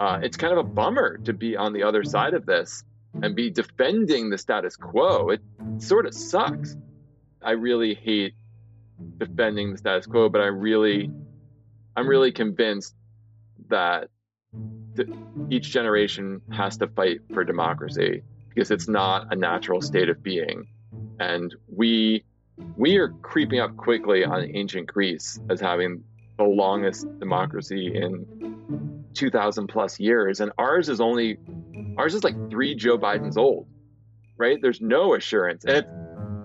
Uh, it's kind of a bummer to be on the other side of this and be defending the status quo. It sort of sucks. I really hate defending the status quo, but I really, I'm really convinced that th- each generation has to fight for democracy because it's not a natural state of being, and we we are creeping up quickly on ancient Greece as having the longest democracy in 2000 plus years and ours is only ours is like 3 Joe Bidens old right? There's no assurance. And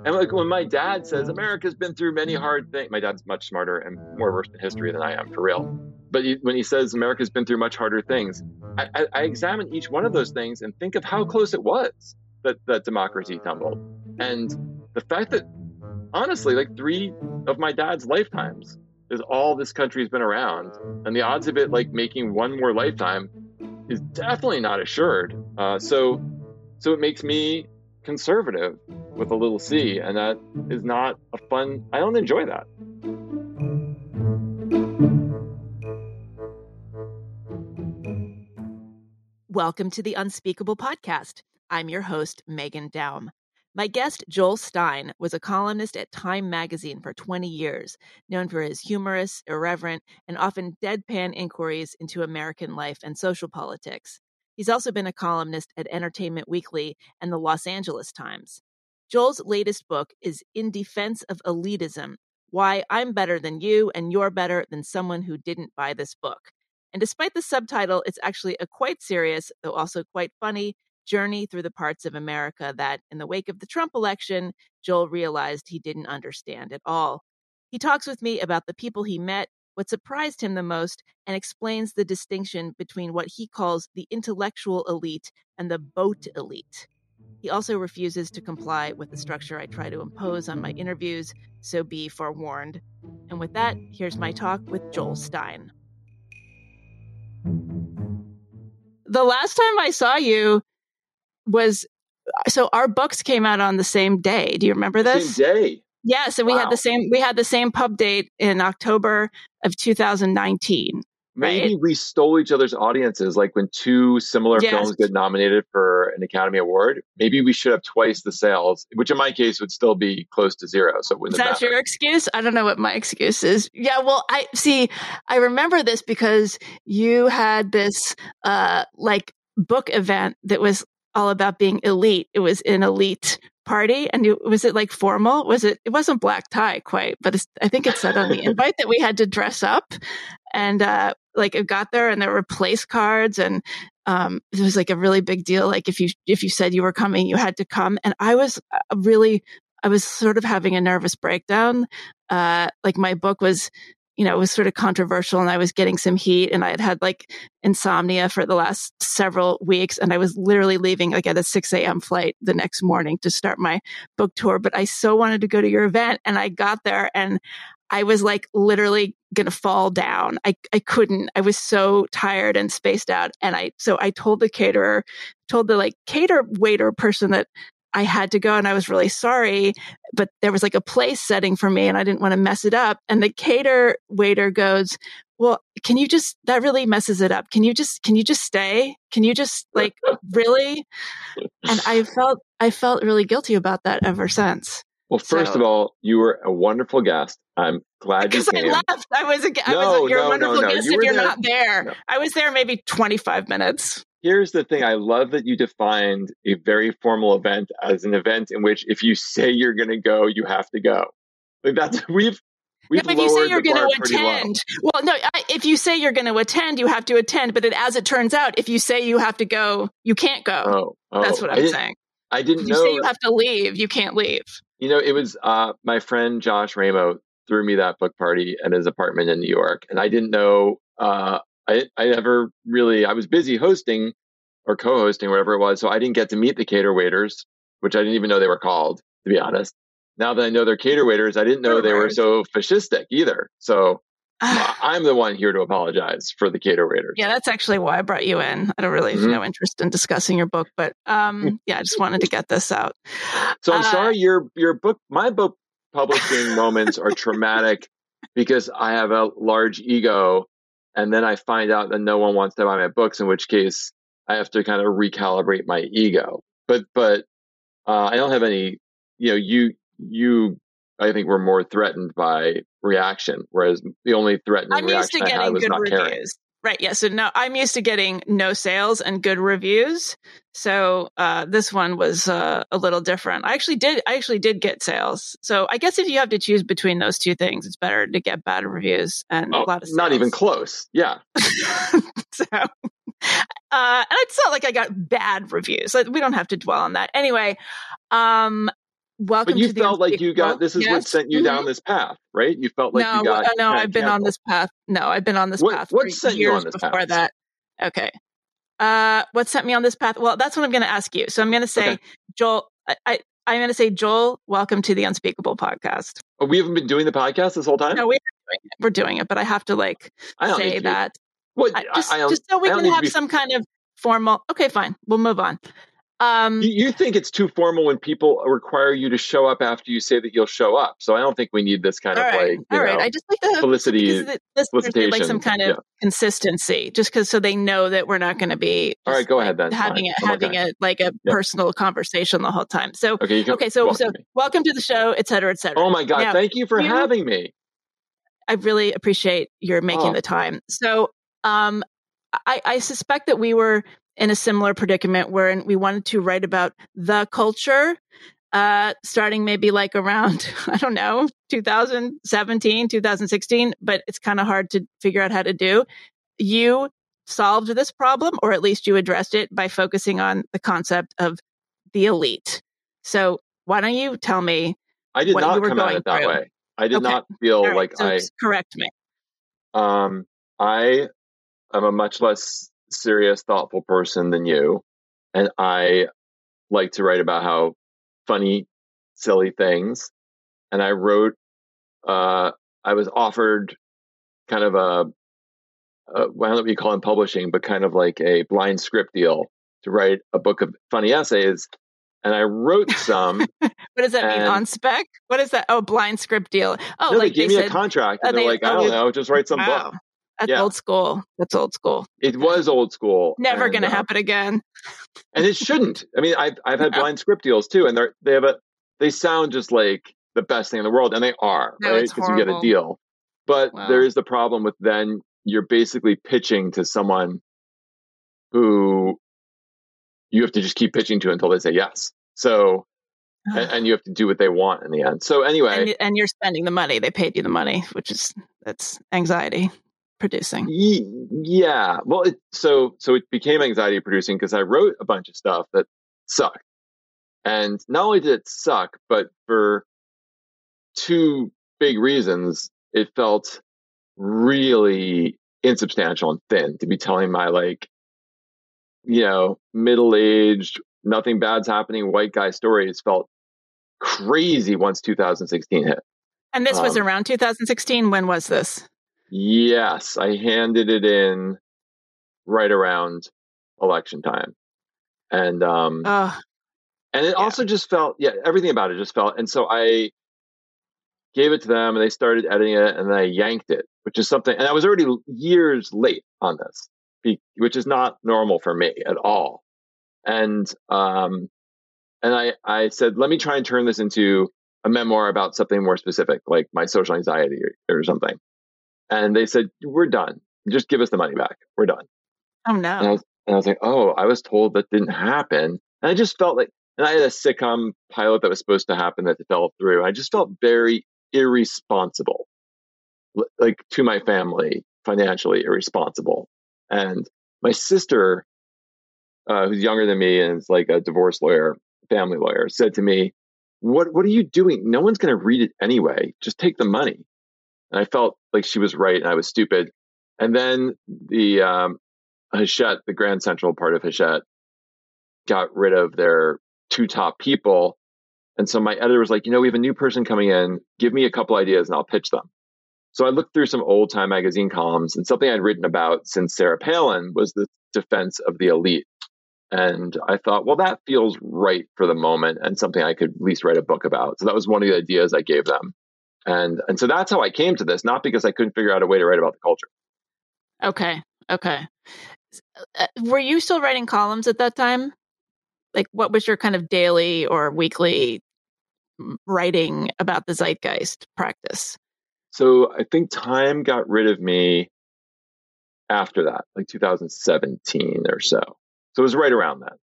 and like when my dad says America's been through many hard things my dad's much smarter and more versed in history than I am for real. But he, when he says America's been through much harder things I, I, I examine each one of those things and think of how close it was that that democracy tumbled. And the fact that honestly like 3 of my dad's lifetimes is all this country's been around, and the odds of it like making one more lifetime is definitely not assured. Uh, so, so it makes me conservative with a little c, and that is not a fun. I don't enjoy that. Welcome to the Unspeakable Podcast. I'm your host, Meghan Daum. My guest, Joel Stein, was a columnist at Time magazine for 20 years, known for his humorous, irreverent, and often deadpan inquiries into American life and social politics. He's also been a columnist at Entertainment Weekly and the Los Angeles Times. Joel's latest book is In Defense of Elitism Why I'm Better Than You and You're Better Than Someone Who Didn't Buy This Book. And despite the subtitle, it's actually a quite serious, though also quite funny, journey through the parts of America that, in the wake of the Trump election, Joel realized he didn't understand at all. He talks with me about the people he met, what surprised him the most, and explains the distinction between what he calls the intellectual elite and the boat elite. He also refuses to comply with the structure I try to impose on my interviews, so be forewarned. And with that, here's my talk with Joel Stein. The last time I saw you, was so our books came out on the same day. Do you remember this? Same day. Yeah, so we wow. had the same we had the same pub date in October of 2019. Maybe right? we stole each other's audiences. Like when two similar yes. films get nominated for an Academy Award, maybe we should have twice the sales, which in my case would still be close to zero. So is that matter. your excuse? I don't know what my excuse is. Yeah, well, I see. I remember this because you had this uh like book event that was all about being elite. It was an elite party. And you, was it like formal? Was it, it wasn't black tie quite, but I think it said on the invite that we had to dress up and, uh, like it got there and there were place cards and, um, it was like a really big deal. Like if you, if you said you were coming, you had to come. And I was uh, really, I was sort of having a nervous breakdown. Uh, like my book was you know, it was sort of controversial and I was getting some heat and I had had like insomnia for the last several weeks. And I was literally leaving like at a 6 a.m. flight the next morning to start my book tour. But I so wanted to go to your event and I got there and I was like literally going to fall down. I, I couldn't. I was so tired and spaced out. And I, so I told the caterer, told the like cater waiter person that I had to go and I was really sorry, but there was like a place setting for me and I didn't want to mess it up. And the cater waiter goes, well, can you just, that really messes it up. Can you just, can you just stay? Can you just like, really? And I felt, I felt really guilty about that ever since. Well, first so, of all, you were a wonderful guest. I'm glad you came. I left. I was a, I no, was a, you're no, a wonderful no, guest you if you're there. not there. I was there maybe 25 minutes here's the thing I love that you defined a very formal event as an event in which if you say you're going to go, you have to go. Like that's we've We've yeah, but you say you're going to attend. Well, no, I, if you say you're going to attend, you have to attend. But then, as it turns out, if you say you have to go, you can't go. Oh, oh that's what I'm I saying. I didn't if you know. say you have to leave, you can't leave. You know, it was uh, my friend Josh Ramo threw me that book party at his apartment in New York, and I didn't know. Uh, I I never really. I was busy hosting or co-hosting, whatever it was. So I didn't get to meet the cater waiters, which I didn't even know they were called, to be honest. Now that I know they're cater waiters, I didn't know they were so fascistic either. So I'm the one here to apologize for the cater waiters. Yeah, that's actually why I brought you in. I don't really mm-hmm. have no interest in discussing your book, but um, yeah, I just wanted to get this out. So I'm uh, sorry your your book, my book publishing moments are traumatic because I have a large ego and then I find out that no one wants to buy my books, in which case I have to kind of recalibrate my ego. But, but, uh, I don't have any, you know, you, you, I think were more threatened by reaction, whereas the only threatening I'm used to reaction I had was good not caring. Right. Yeah. So now I'm used to getting no sales and good reviews. So uh, this one was uh, a little different. I actually did. I actually did get sales. So I guess if you have to choose between those two things, it's better to get bad reviews and Oh, a lot of sales. not even close. Yeah. so, uh, and it's not like I got bad reviews. Like, we don't have to dwell on that. Anyway, um, welcome. But you to the felt like you got, this is what sent you Mhm. down this path, right? You felt like no, you got. well, no, I've been on this path. No, I've been on this What- path. what sent you on this before path? that? Okay. Uh, what sent me on this path? Well, that's what I'm going to ask you. So I'm going to say, Okay. Joel. I, I I'm going to say, Joel, welcome to the Unspeakable podcast. Oh, we haven't been doing the podcast this whole time? No, we're doing it. We're doing it, but I have to like say be- that What, I, just, I, just so we can have be- some kind of formal. Okay, fine. We'll move on. Um, You, you think it's too formal when people require you to show up after you say that you'll show up. So I don't think we need this kind of right, like, all right. know, I just like to felicity- the listeners like some kind of yeah. consistency, just because so they know that we're not going to be. All right, go ahead then. Having it, having a like a Yeah. personal conversation the whole time. So okay, can okay, so welcome so me. welcome to the show, et cetera, et cetera. Oh my God. Now, thank you for you- having me. I really appreciate your making Oh. the time. So, um, I, I suspect that we were in a similar predicament where we wanted to write about the culture, uh, starting maybe like around, I don't know, 2017, 2016, but it's kind of hard to figure out how to do. You solved this problem, or at least you addressed it by focusing on the concept of the elite. So, why don't you tell me? I did what you not were come at it that through. way. I did Okay. not feel right, like so I, correct me. um, I am a much less serious, thoughtful person than you. And I like to write about how funny, silly things. And I wrote, uh, I was offered kind of a, a I don't know what you call it in publishing, but kind of like a blind script deal to write a book of funny essays. And I wrote some. What does that mean on spec? What is that? Oh, blind script deal. Oh, no, like they gave they me said, a contract, oh, and they're they- like, I oh, don't know, just write some wow, book. That's Yeah. old school. That's old school. It was old school. Never going to uh, happen again. and it shouldn't. I mean, I've I've had No. blind script deals too, and they're they have a they sound just like the best thing in the world, and they are, No, right? it's you get a deal. But Wow. there is the problem with then you're basically pitching to someone who you have to just keep pitching to until they say yes. So and, and you have to do what they want in the end. So anyway, and, and you're spending the money. They paid you the money, which is that's anxiety producing. Yeah. Well, it, so so it became anxiety producing because I wrote a bunch of stuff that sucked, and not only did it suck, but for two big reasons, it felt really insubstantial and thin to be telling my like, you know, middle aged, nothing bad's happening, white guy stories felt crazy once 2016 hit. And this was Um, around 2016. When was this? Yes, I handed it in right around election time. And um Oh, and it yeah. also just felt yeah, everything about it just felt and so I gave it to them and they started editing it and then I yanked it, which is something and I was already years late on this, be- which is not normal for me at all. And um and I I said let me try and turn this into a memoir about something more specific like my social anxiety or, or something. And they said we're done. Just give us the money back. We're done. oh And I no. was, and I was like, oh, I was told that didn't happen. And I just felt like, and I had a sitcom pilot that was supposed to happen that fell through. I just felt very irresponsible, like to my family, financially irresponsible. And my sister, uh, who's younger than me and is like a divorce lawyer, family lawyer, said to me, what, what are you doing? No one's going to read it anyway. Just take the money. And I felt like she was right and I was stupid. And then the, um, Hachette, the Grand Central part of Hachette, got rid of their two top people. And so my editor was like, you know, we have a new person coming in. Give me a couple ideas and I'll pitch them. So I looked through some old time magazine columns and something I'd written about since Sarah Palin was the defense of the elite. And I thought, well, that feels right for the moment and something I could at least write a book about. So that was one of the ideas I gave them. And and so that's how I came to this, not because I couldn't figure out a way to write about the culture. Okay. Okay. Uh, were you still writing columns at that time? Like, what was your kind of daily or weekly writing about the zeitgeist practice? So I think Time got rid of me after that, like 2017 or so. So it was right around that.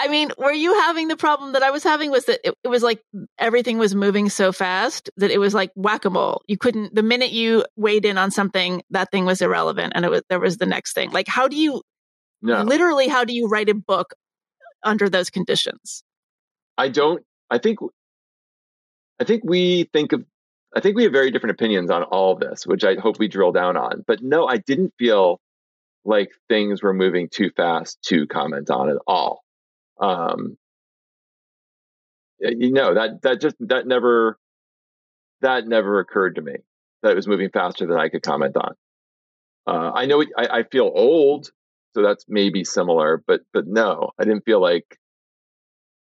I mean, were you having the problem that I was having? Was that it, it was like everything was moving so fast that it was like whack a mole. You couldn't, the minute you weighed in on something, that thing was irrelevant and it was, there was the next thing. Like, how do you, no. literally, how do you write a book under those conditions? I don't, I think, I think we think of, I think we have very different opinions on all of this, which I hope we drill down on. But no, I didn't feel like things were moving too fast to comment on at all um, you know that that just that never that never occurred to me that it was moving faster than I could comment on. Uh, I know I, I feel old, so that's maybe similar, but but no, I didn't feel like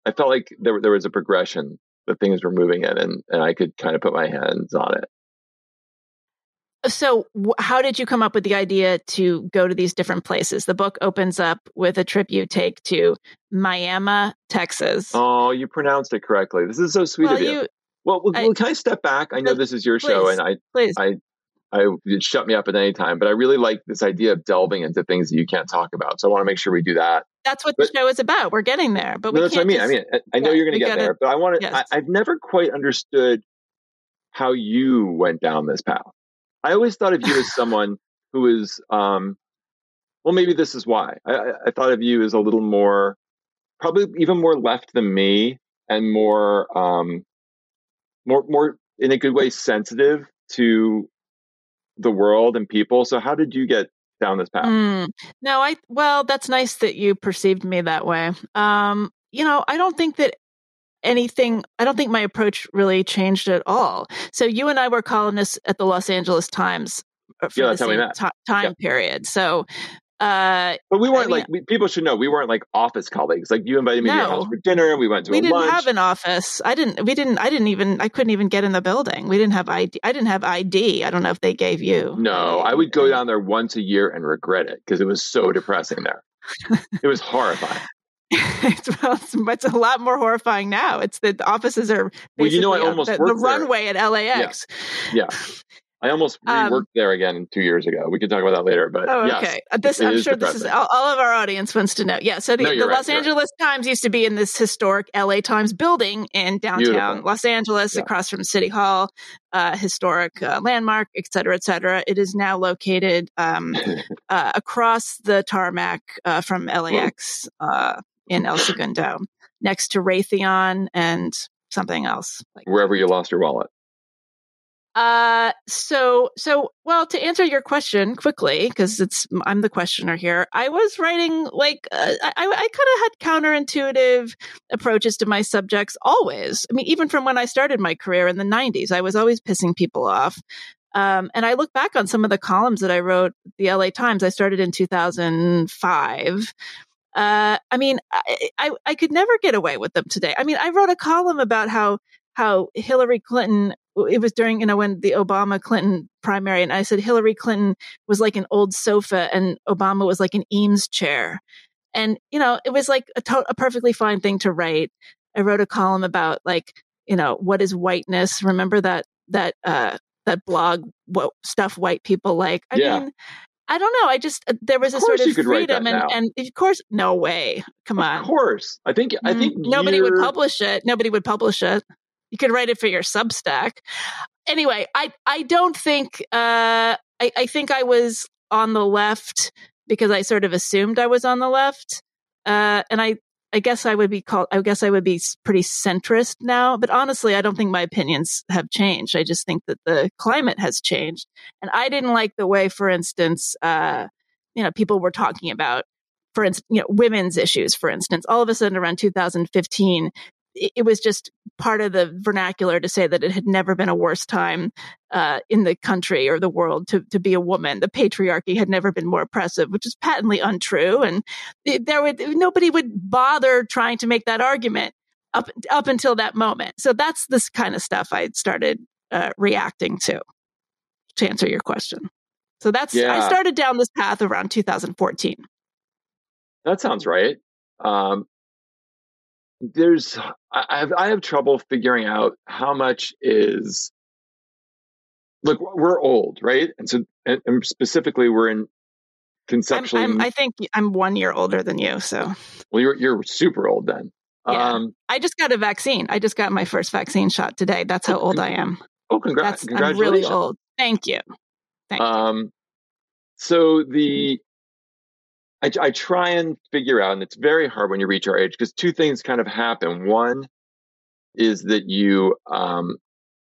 I felt like there there was a progression that things were moving in, and and I could kind of put my hands on it. So, how did you come up with the idea to go to these different places? The book opens up with a trip you take to Miami, Texas. Oh, you pronounced it correctly. This is so sweet well, of you. you well, well, I, can I step back? I know this is your show, and I, please. I, I shut me up at any time, but I really like this idea of delving into things that you can't talk about. So I want to make sure we do that. That's what but, the show is about. We're getting there, but no, that's what I mean. Just, I mean, I know yeah, you're going to get there, but I want to. Yes. I've never quite understood how you went down this path. I always thought of you as someone who is, um, well, maybe this is why. I, I thought of you as a little more, probably even more left than me, and more, um, more, more in a good way, sensitive to the world and people. So, how did you get down this path? Mm, no, I well, that's nice that you perceived me that way. Um, you know, I don't think that anything i don't think my approach really changed at all so you and i were columnists at the los angeles times uh, for yeah, the same t- time yeah. period so uh, but we weren't I mean, like we, people should know we weren't like office colleagues. Like you invited me no, to your house for dinner. We went to a lunch. we didn't lunch. have an office. I didn't. We didn't. I didn't even. I couldn't even get in the building. We didn't have ID. I didn't have ID. I don't know if they gave you. No, I would go down there once a year and regret it because it was so depressing there. it was horrifying. it's, well, it's, it's, a lot more horrifying now. It's the offices are well, you know, I almost the, the runway at LAX. Yeah. yeah. I almost reworked um, there again two years ago. We could talk about that later, but oh, yes, okay. Uh, this, I'm sure depressing. this is all, all, of our audience wants to know. Yeah, so the, no, the right, Los Angeles right. Times used to be in this historic LA Times building in downtown Beautiful. Los Angeles, yeah. across from City Hall, uh, historic uh, landmark, et cetera, et cetera. It is now located um, uh, across the tarmac uh, from LAX uh, in El Segundo, next to Raytheon and something else. Like Wherever you lost your wallet. Uh, so, so, well, to answer your question quickly, because it's, I'm the questioner here. I was writing like, uh, I, I kind of had counterintuitive approaches to my subjects always. I mean, even from when I started my career in the 90s, I was always pissing people off. Um, and I look back on some of the columns that I wrote, the LA Times, I started in 2005. Uh, I mean, I, I, I could never get away with them today. I mean, I wrote a column about how how Hillary Clinton it was during you know when the Obama Clinton primary and I said Hillary Clinton was like an old sofa and Obama was like an Eames chair. And you know, it was like a, to- a perfectly fine thing to write. I wrote a column about like, you know, what is whiteness? Remember that that uh that blog what stuff white people like. I yeah. mean, I don't know. I just uh, there was a sort of freedom, and, and of course, no way. Come of on. Of course, I think I think mm, nobody would publish it. Nobody would publish it. You could write it for your Substack. Anyway, I I don't think uh, I I think I was on the left because I sort of assumed I was on the left, uh, and I I guess I would be called, I guess I would be pretty centrist now, but honestly, I don't think my opinions have changed. I just think that the climate has changed. And I didn't like the way, for instance, uh, you know, people were talking about, for instance, you know, women's issues, for instance, all of a sudden around 2015, it was just part of the vernacular to say that it had never been a worse time uh, in the country or the world to, to be a woman. The patriarchy had never been more oppressive, which is patently untrue. And there would nobody would bother trying to make that argument. up up until that moment. So that's this kind of stuff I started uh, reacting to. To answer your question, so that's Yeah. I started down this path around 2014. That sounds right. Um, there's I have I have trouble figuring out how much is look we're old right and so and, and specifically we're in I'm, conceptually I'm, I think I'm one year older than you, so well you're you're super old then Yeah. um I just got a vaccine. I just got my first vaccine shot today. That's how old I am. oh congrats That's I'm really old. Thank you. Thank you. Um, so the I, I try and figure out, and it's very hard when you reach our age because two things kind of happen. One is that you um,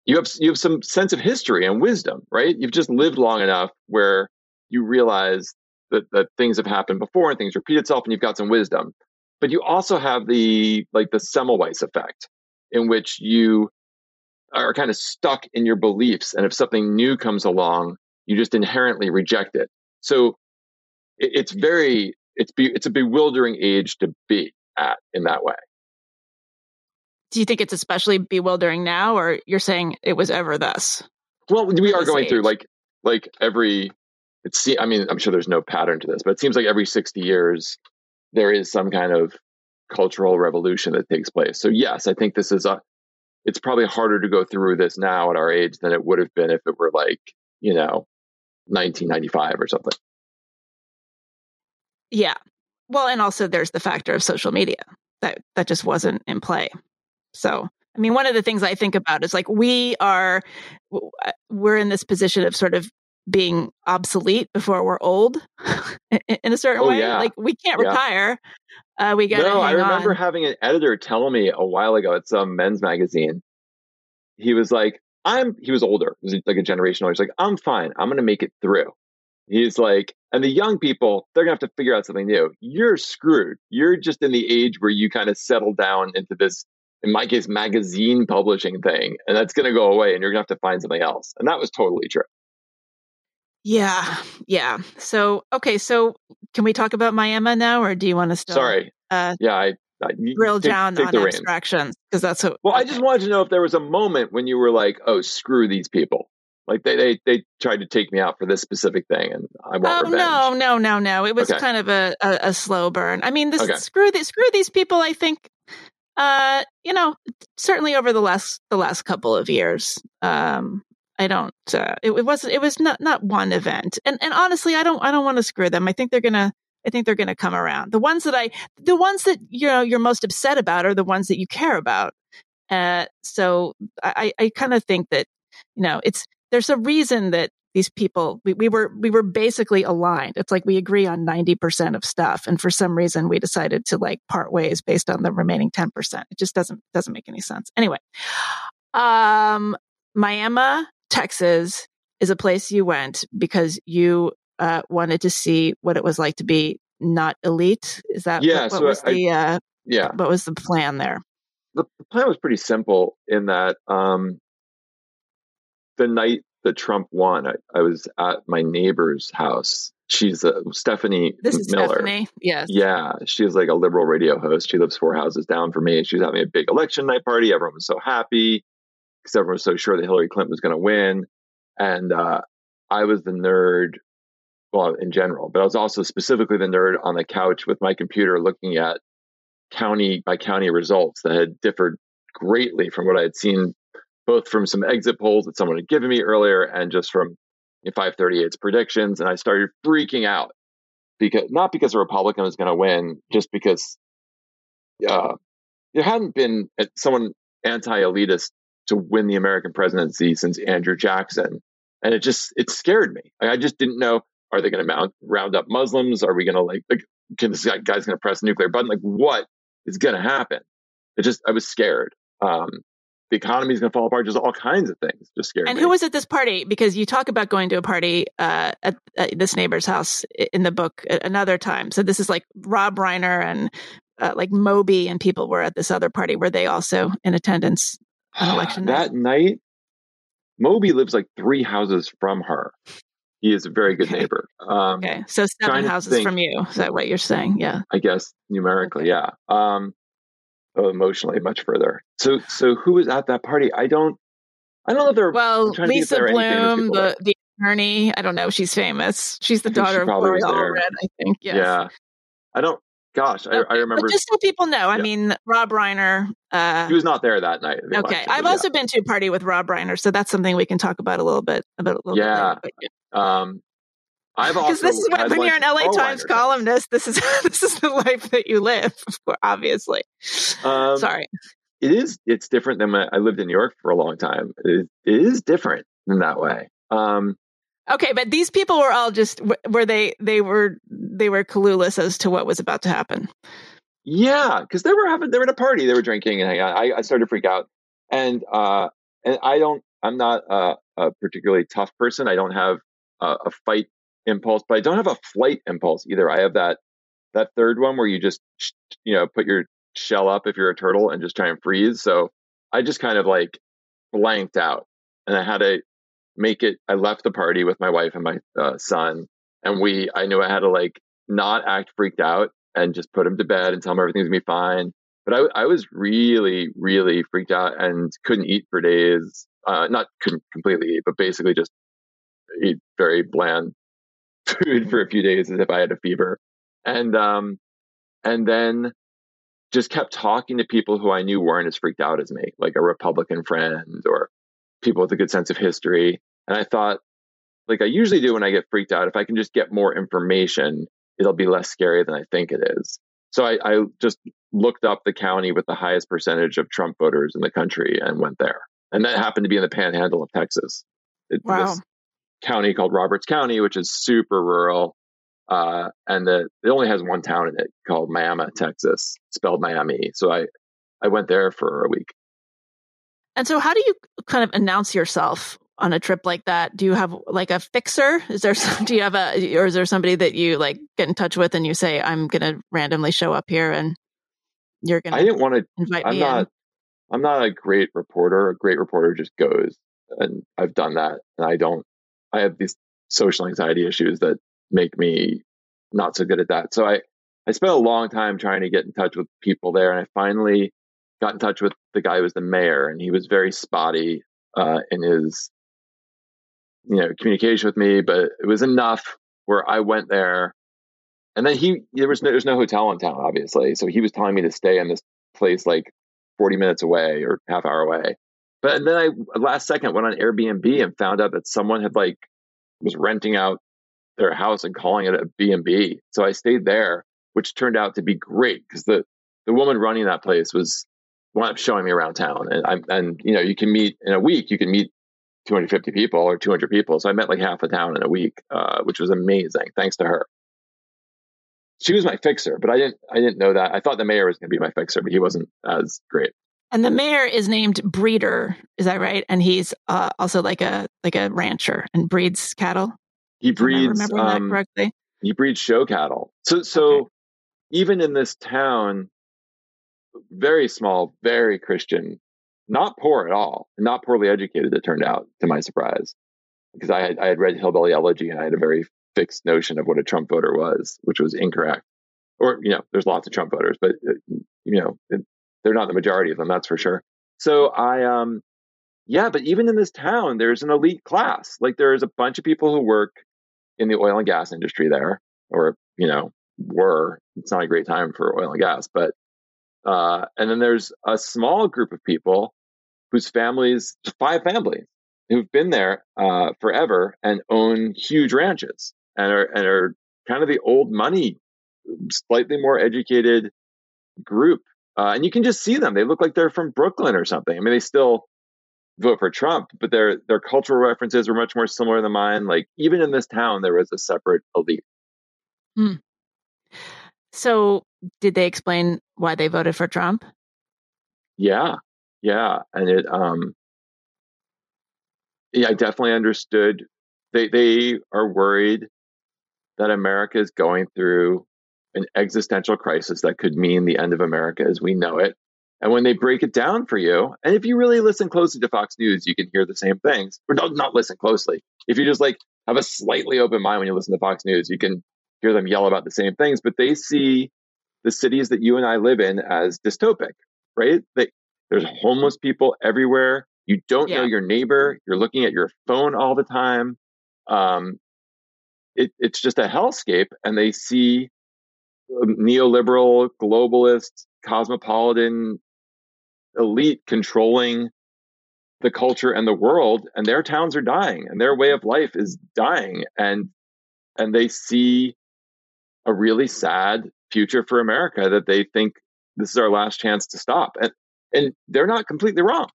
you have you have some sense of history and wisdom, right? You've just lived long enough where you realize that that things have happened before and things repeat itself, and you've got some wisdom. But you also have the like the Semmelweis effect, in which you are kind of stuck in your beliefs, and if something new comes along, you just inherently reject it. So it, it's very it's be, it's a bewildering age to be at in that way. Do you think it's especially bewildering now, or you're saying it was ever thus? Well, we are going through like like every it's I mean I'm sure there's no pattern to this, but it seems like every 60 years there is some kind of cultural revolution that takes place. So yes, I think this is a it's probably harder to go through this now at our age than it would have been if it were like, you know, 1995 or something. Yeah. Well, and also there's the factor of social media that that just wasn't in play. So, I mean, one of the things I think about is like we are uh, we're in this position of sort of being obsolete before we're old in in a certain Oh, way. yeah. Like we can't Yeah. retire. Uh, we got No, I remember on. having an editor tell me a while ago at some men's magazine. He was like, "I'm." He was older, he was like a generation older. He's like, "I'm fine. I'm going to make it through." He's like, and the young people, they're going to have to figure out something new. You're screwed. You're just in the age where you kind of settle down into this, in my case, magazine publishing thing, and that's going to go away, and you're going to have to find something else. And that was totally true. Yeah, yeah. So, okay, so can we talk about Miami now, or do you want to still Sorry. uh, Yeah, I, I drill take- down take on abstractions? Because that's what. Well, I just wanted to know if there was a moment when you were like, "Oh, screw these people." Like they they they tried to take me out for this specific thing, and I want Oh revenge. no, no, no, no! It was Okay. kind of a, a, a slow burn. I mean, this Okay. screw these screw these people. I think, uh, you know, certainly over the last the last couple of years, um, I don't. Uh, it, it was it was not not one event, and and honestly, I don't I don't want to screw them. I think they're gonna. I think they're going to come around. The ones that I, the ones that you know you're most upset about are the ones that you care about. Uh, so I, I kind of think that you know it's there's a reason that these people we, we were we were basically aligned. It's like we agree on ninety percent of stuff, and for some reason we decided to like part ways based on the remaining ten percent. It just doesn't doesn't make any sense. Anyway, um, Miami, Texas is a place you went because you uh, wanted to see what it was like to be not elite. Is that Yeah, What, what so was I- the uh, Yeah, what was the plan there? the, the plan was pretty simple in that um, the night that Trump won, I, I was at my neighbor's house. She's uh, Stephanie This is Miller. Stephanie. Yes. Yeah, she's like a liberal radio host. She lives four houses down from me. She was having a big election night party. Everyone was so happy because everyone was so sure that Hillary Clinton was going to win. And uh, I was the nerd, well, in general, but I was also specifically the nerd on the couch with my computer looking at county by county results that had differed greatly from what I had seen, both from some exit polls that someone had given me earlier and just from 538's predictions. And I started freaking out because not because a Republican was going to win, just because uh, there hadn't been someone anti-elitist to win the American presidency since Andrew Jackson, and it just it scared me. I just didn't know: are they going to round up Muslims? Are we going to like, like can this guy, guy's going to press a nuclear button? Like what is going to happen? It just I was scared. Um, the economy is going to fall apart. Just all kinds of things just scared And me. who was at this party? Because you talk about going to a party uh, at, at this neighbor's house in the book another time. So this is like Rob Reiner and uh, like Moby and people were at this other party. Were they also in attendance on election night? that night, Moby lives like three houses from her. He is a very good Okay. neighbor. Um, Okay, so seven houses think. from you. Is that what you're saying? Yeah. I guess numerically, yeah. Um, emotionally much further. So so who was at that party? I don't I don't know if they're well Lisa Bloom, the the attorney. I don't know. She's famous. She's the daughter of Gloria Allred, I think. Yes. Yeah. I don't gosh, I, I remember. But just so people know, I mean, Rob Reiner. Uh, he was not there that night. Okay, I've also yeah. been to a party with Rob Reiner, so that's something we can talk about a little bit about a little yeah. bit. Later, yeah. Um, I've also because this is what when you're an LA Times columnist, this is this is the life that you live. Obviously, um, sorry. It is. It's different than when I lived in New York for a long time. it, it is different in that way. Um, Okay, but these people were all just were they they were they were clueless as to what was about to happen. Yeah, because they were having they were at a party, they were drinking and. I, I started to freak out, and uh, and I don't I'm not a, a particularly tough person. I don't have a, a, fight impulse, but I don't have a flight impulse either. I have that that third one where you just you know put your shell up if you're a turtle and just try and freeze. So I just kind of like blanked out, and I had to make it. I left the party with my wife and my uh, son, and we. I knew I had to like not act freaked out and just put him to bed and tell him everything's gonna be fine. But I, I was really, really freaked out and couldn't eat for days. Uh, not couldn't completely eat, but basically just eat very bland food for a few days as if I had a fever. And um, and then just kept talking to people who I knew weren't as freaked out as me, like a Republican friend or people with a good sense of history. And I thought, like I usually do when I get freaked out, if I can just get more information, it'll be less scary than I think it is. So I, I just looked up the county with the highest percentage of Trump voters in the country and went there. And that happened to be in the panhandle of Texas. It, wow. County called Roberts County, which is super rural. Uh, and the, it only has one town in it called Miami, Texas, spelled Miami. So I, I went there for a week. And so, how do you kind of announce yourself on a trip like that? Do you have like a fixer? Is there some, do you have a or is there somebody that you like get in touch with and you say I'm going to randomly show up here and you're going to I didn't want to invite I'm me not in? I'm not a great reporter. A great reporter just goes and I've done that and I don't I have these social anxiety issues that make me not so good at that. So I I spent a long time trying to get in touch with people there and I finally got in touch with the guy who was the mayor, and he was very spotty uh, in his you know communication with me, but it was enough where I went there, and then he there was no, there was no hotel in town, obviously, so he was telling me to stay in this place like forty minutes away or half hour away. But then I last second went on Airbnb and found out that someone had like was renting out their house and calling it a B&B. So I stayed there, which turned out to be great because the the woman running that place was wound up showing me around town. And I'm, and you know, you can meet in a week, you can meet 250 people or 200 people. So I met like half a town in a week, uh, which was amazing. Thanks to her. She was my fixer, but I didn't, I didn't know that. I thought the mayor was going to be my fixer, but he wasn't as great. And the mayor is named Breeder, is that right? And he's uh, also like a like a rancher and breeds cattle. He breeds. Am I um, that correctly? He breeds show cattle. So so okay. even in this town, very small, very Christian, not poor at all, not poorly educated. It turned out, to my surprise, because I had I had read Hillbilly Elegy and I had a very fixed notion of what a Trump voter was, which was incorrect. Or you know, there's lots of Trump voters, but uh, you know, it, they're not the majority of them, that's for sure. So I um yeah, but even in this town, there's an elite class. Like there's a bunch of people who work in the oil and gas industry there, or you know, were. It's not a great time for oil and gas, but uh, and then there's a small group of people whose families, five families, who've been there uh, forever and own huge ranches and are and are kind of the old money, slightly more educated group. Uh, and you can just see them; they look like they're from Brooklyn or something. I mean, they still vote for Trump, but their their cultural references were much more similar than mine. Like even in this town, there was a separate elite. Hmm. So, did they explain why they voted for Trump? Yeah, yeah, and it um, yeah, I definitely understood. They they are worried that America is going through an existential crisis that could mean the end of America as we know it. And when they break it down for you, and if you really listen closely to Fox News, you can hear the same things. Or don't not listen closely. If you just like have a slightly open mind when you listen to Fox News, you can hear them yell about the same things, but they see the cities that you and I live in as dystopic, right? They, there's homeless people everywhere. You don't yeah. know your neighbor. You're looking at your phone all the time. Um, it, it's just a hellscape, and they see Um, neoliberal, globalist, cosmopolitan elite controlling the culture and the world and their towns are dying and their way of life is dying and and they see a really sad future for America that they think this is our last chance to stop and and they're not completely wrong.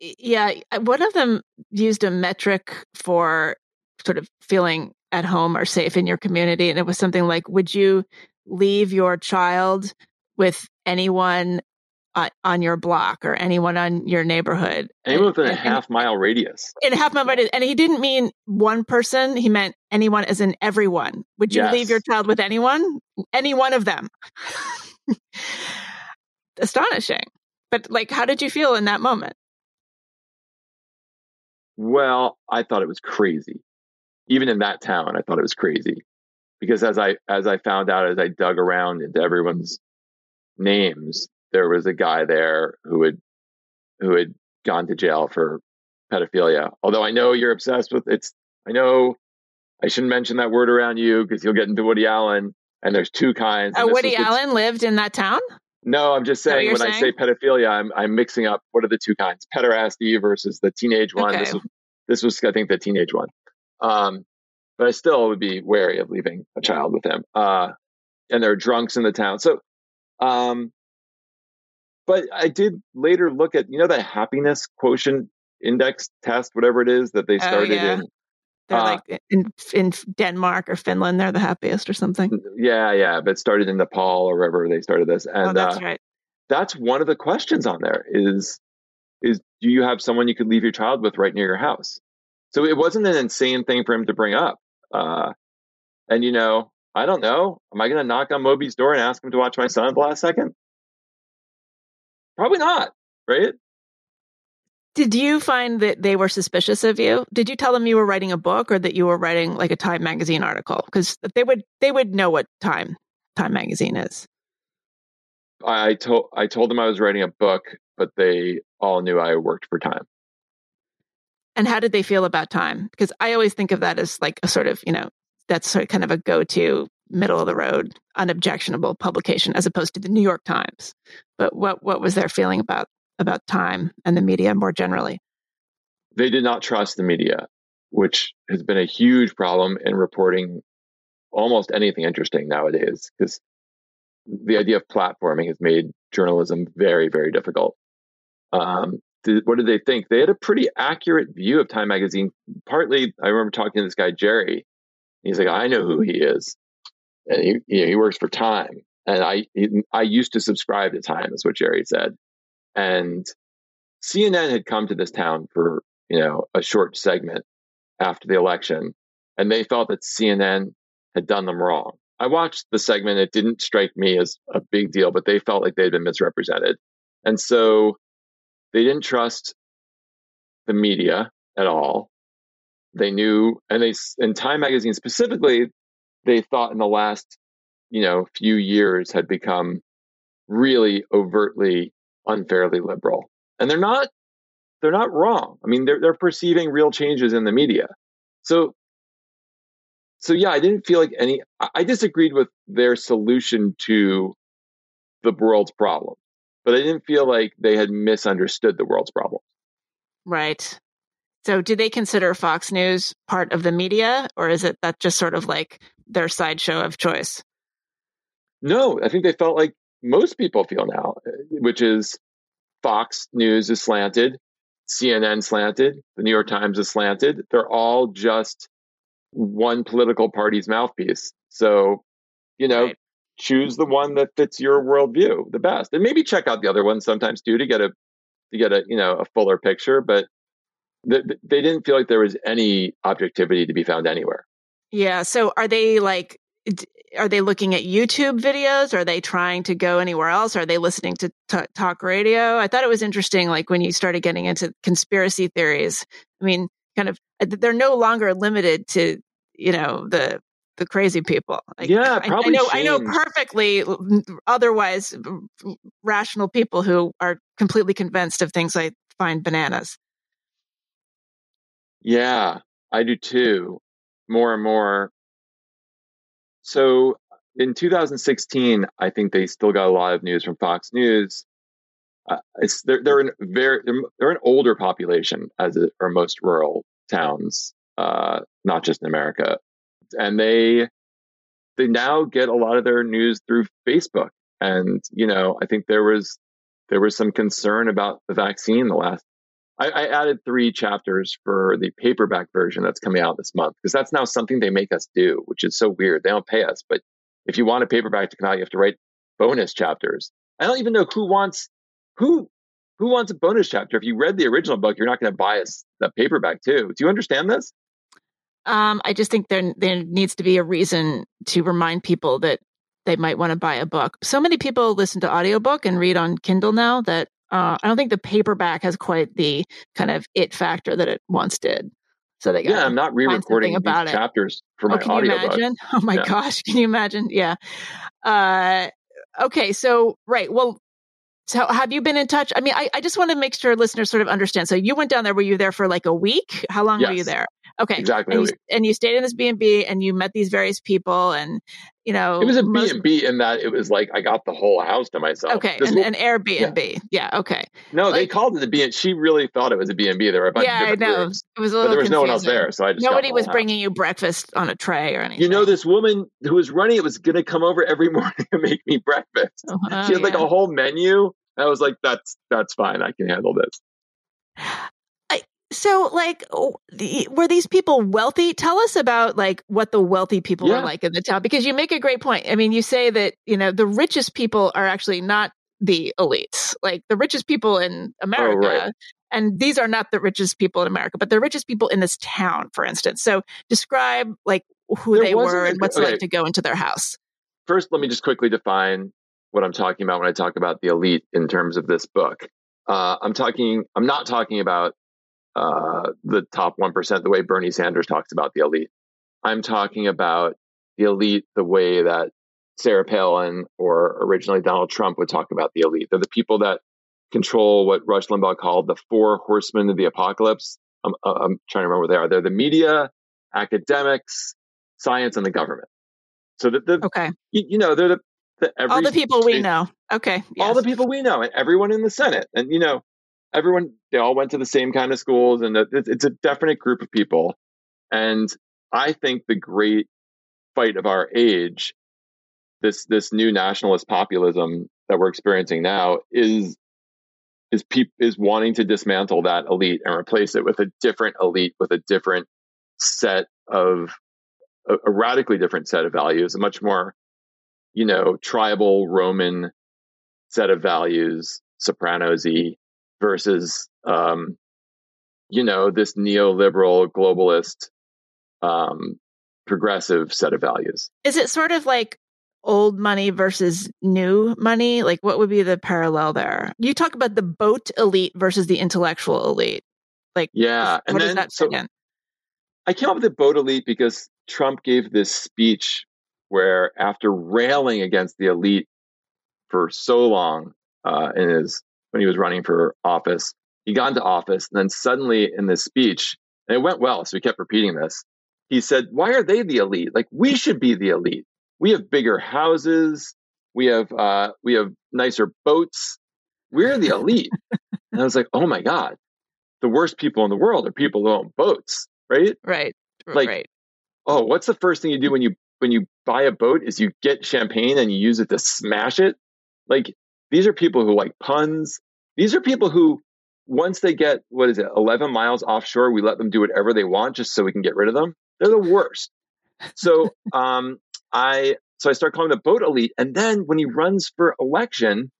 Yeah one of them used a metric for sort of feeling at home or safe in your community and it was something like would you leave your child with anyone uh, on your block or anyone on your neighborhood. Anyone within and, a half mile radius. In a half mile radius. And he didn't mean one person, he meant anyone as in everyone. Would you yes. leave your child with anyone? Any one of them. Astonishing. But like how did you feel in that moment? Well, I thought it was crazy. Even in that town, I thought it was crazy. Because as I as I found out as I dug around into everyone's names, there was a guy there who had who had gone to jail for pedophilia. Although I know you're obsessed with it's I know I shouldn't mention that word around you because you'll get into Woody Allen and there's two kinds. Uh, Woody Allen lived in that town? No, I'm just saying when saying? I say pedophilia, I'm I'm mixing up what are the two kinds? Pederasty versus the teenage one. Okay. This was this was I think the teenage one. Um, but I still would be wary of leaving a child with him. Uh, and there are drunks in the town. So um, but I did later look at, you know, that happiness quotient index test, whatever it is that they oh, started oh, yeah. in. They're uh, like in in Denmark or Finland, they're the happiest or something. Yeah, yeah, but started in Nepal or wherever they started this, and oh, that's uh, right. That's one of the questions on there is is do you have someone you could leave your child with right near your house? So it wasn't an insane thing for him to bring up. Uh, and you know, I don't know. Am I going to knock on Moby's door and ask him to watch my son at the last second? Probably not, right? Did you find that they were suspicious of you? Did you tell them you were writing a book or that you were writing like a Time magazine article? Because they would they would know what Time Time magazine is. I told I told them I was writing a book, but they all knew I worked for Time. And how did they feel about Time? Because I always think of that as like a sort of, you know, that's sort of kind of a go-to middle of the road, unobjectionable publication as opposed to the New York Times. But what what was their feeling about about time and the media more generally? They did not trust the media, which has been a huge problem in reporting almost anything interesting nowadays because the idea of platforming has made journalism very, very difficult. Um, what did they think? They had a pretty accurate view of Time magazine. Partly, I remember talking to this guy Jerry. He's like, I know who he is and he you know, he works for Time, and I he, I used to subscribe to Time, is what Jerry said, and CNN had come to this town for you know a short segment after the election, and they felt that CNN had done them wrong. I watched the segment; it didn't strike me as a big deal, but they felt like they'd been misrepresented, and so they didn't trust the media at all. They knew, and they in Time magazine specifically, they thought in the last, you know, few years had become really overtly unfairly liberal. And they're not they're not wrong. I mean, they're they're perceiving real changes in the media. So so yeah, I didn't feel like any I disagreed with their solution to the world's problem. But I didn't feel like they had misunderstood the world's problem. Right. So, do they consider Fox News part of the media, or is it that just sort of like their sideshow of choice? No, I think they felt like most people feel now, which is Fox News is slanted, CNN slanted, the New York Times is slanted. They're all just one political party's mouthpiece. So, you know, right. Choose the one that fits your worldview the best, and maybe check out the other ones sometimes too to get a to get a you know a fuller picture. But they didn't feel like there was any objectivity to be found anywhere. Yeah. So are they like, are they looking at YouTube videos? Are they trying to go anywhere else? Are they listening to t- talk radio? I thought it was interesting, like when you started getting into conspiracy theories. I mean, kind of, uh, they're no longer limited to, you know, the the crazy people. Like, yeah, probably. I, I know. Changed. I know perfectly. Otherwise, rational people who are completely convinced of things I find bananas. Yeah, I do too. More and more. So in 2016, I think they still got a lot of news from Fox News. Uh, it's they're they're an very they're, they're an older population as it, are most rural towns, uh, not just in America, and they they now get a lot of their news through Facebook. And you know, I think there was there was some concern about the vaccine the last. I, I added three chapters for the paperback version that's coming out this month because that's now something they make us do, which is so weird. They don't pay us, but if you want a paperback to come out, you have to write bonus chapters. I don't even know who wants who who wants a bonus chapter. If you read the original book, you're not going to buy a, a paperback too. Do you understand this? Um, I just think there there needs to be a reason to remind people that they might want to buy a book. So many people listen to audiobook and read on Kindle now that uh, I don't think the paperback has quite the kind of it factor that it once did. So they yeah, I'm not re-recording about these it. chapters for oh, my can. You imagine? Oh my yeah. gosh, can you imagine? Yeah. Uh, okay, so right. Well, so have you been in touch? I mean, I, I just want to make sure listeners sort of understand. So you went down there. Were you there for like a week? How long yes. were you there? Okay, exactly. And you, and you, stayed in this B and B, and you met these various people, and you know, it was a B and B in that it was like I got the whole house to myself. Okay, an, an Airbnb. Yeah. yeah. Okay. No, like, they called it a B. and She really thought it was a B and B. There were a bunch yeah, of different I know. Rooms, it was a little. But there was confusing. no one else there, so I just nobody was house. bringing you breakfast on a tray or anything. You know, this woman who was running it was going to come over every morning to make me breakfast. Oh, she had like a whole menu. I was like, "That's that's fine. I can handle this." So, like, were these people wealthy? Tell us about like what the wealthy people yeah. were like in the town, because you make a great point. I mean, you say that you know the richest people are actually not the elites, like the richest people in America. Oh, right. And these are not the richest people in America, but the richest people in this town, for instance. So, describe like who there they were and what's okay. like to go into their house. First, let me just quickly define what I'm talking about when I talk about the elite in terms of this book. Uh, I'm talking. I'm not talking about uh, the top 1%, the way Bernie Sanders talks about the elite. I'm talking about the elite the way that Sarah Palin or originally Donald Trump would talk about the elite. They're the people that control what Rush Limbaugh called the four horsemen of the apocalypse. I'm, uh, I'm trying to remember what they are. They're the media, academics, science, and the government. So that the okay, you, you know, they're the, the every, all the people we know. Okay, yes. all the people we know, and everyone in the Senate, and you know, everyone they all went to the same kind of schools and it's a definite group of people. And i think the great fight of our age this this new nationalist populism that we're experiencing now is is is wanting to dismantle that elite and replace it with a different elite with a different set of a, a radically different set of values a much more you know tribal roman set of values sopranosy versus, um, you know, this neoliberal globalist, um, progressive set of values. Is it sort of like old money versus new money? Like, what would be the parallel there? You talk about the boat elite versus the intellectual elite. Like, yeah, what and does then, that so in? I came up with the boat elite because Trump gave this speech where, after railing against the elite for so long uh, in his when he was running for office. He got into office, and then suddenly in this speech, and it went well, so he kept repeating this. He said, "Why are they the elite? Like we should be the elite. We have bigger houses, we have uh, we have nicer boats. We're the elite." and I was like, "Oh my god, the worst people in the world are people who own boats, right? Right, like, right. Oh, what's the first thing you do when you when you buy a boat? Is you get champagne and you use it to smash it? Like these are people who like puns. These are people who, once they get, what is it, 11 miles offshore, we let them do whatever they want just so we can get rid of them. They're the worst. So, um, I, so I start calling the boat elite. And then when he runs for election,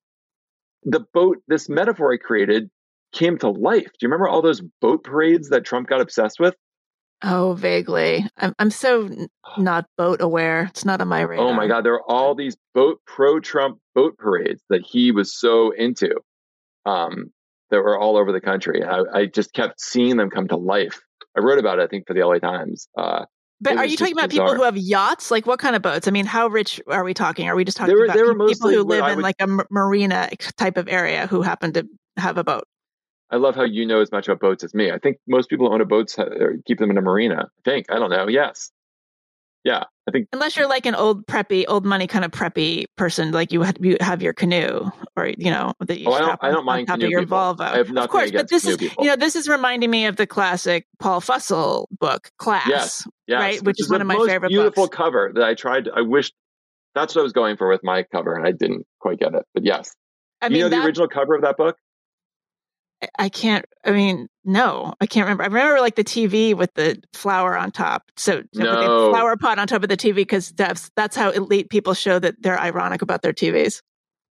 the boat, this metaphor I created came to life. Do you remember all those boat parades that Trump got obsessed with? Oh, vaguely. I'm I'm so not boat aware. It's not on my radar. Oh my God, there are all these boat pro Trump boat parades that he was so into, um, that were all over the country. I, I, just kept seeing them come to life. I wrote about it, I think, for the LA Times. Uh, But are you talking about people who have yachts? Like what kind of boats? I mean, how rich are we talking? Are we just talking were- about people who live I in like a marina type of area who happen to have a boat? I love how you know as much about boats as me. I think most people who own a boat or uh, keep them in a marina. I think. I don't know. Yes. Yeah. I think Unless you're like an old preppy, old money kind of preppy person, like you, you have your canoe or you know that you Oh, I don't- I don't on mind canoe your people. Volvo. I have nothing of course, but this is people. you know this is reminding me of the classic Paul Fussell book Class. Yes. yes, right, which is the one of my most favorite beautiful books. cover that I tried. I wished that's what I was going for with my cover, and I didn't quite get it. But yes, I you mean, know the that, original cover of that book. I can't. I mean, no, I can't remember. I remember like the TV with the flower on top. So the No. flower pot on top of the TV because that's that's how elite people show that they're ironic about their TVs.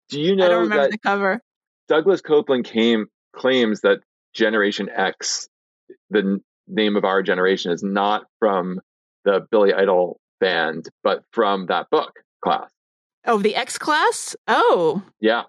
Do you know? I don't remember the cover. Douglas Coupland came claims that Generation X, the n- name of our generation, is not from the Billy Idol band, but from that book class. Oh, the X class. Oh, Yeah,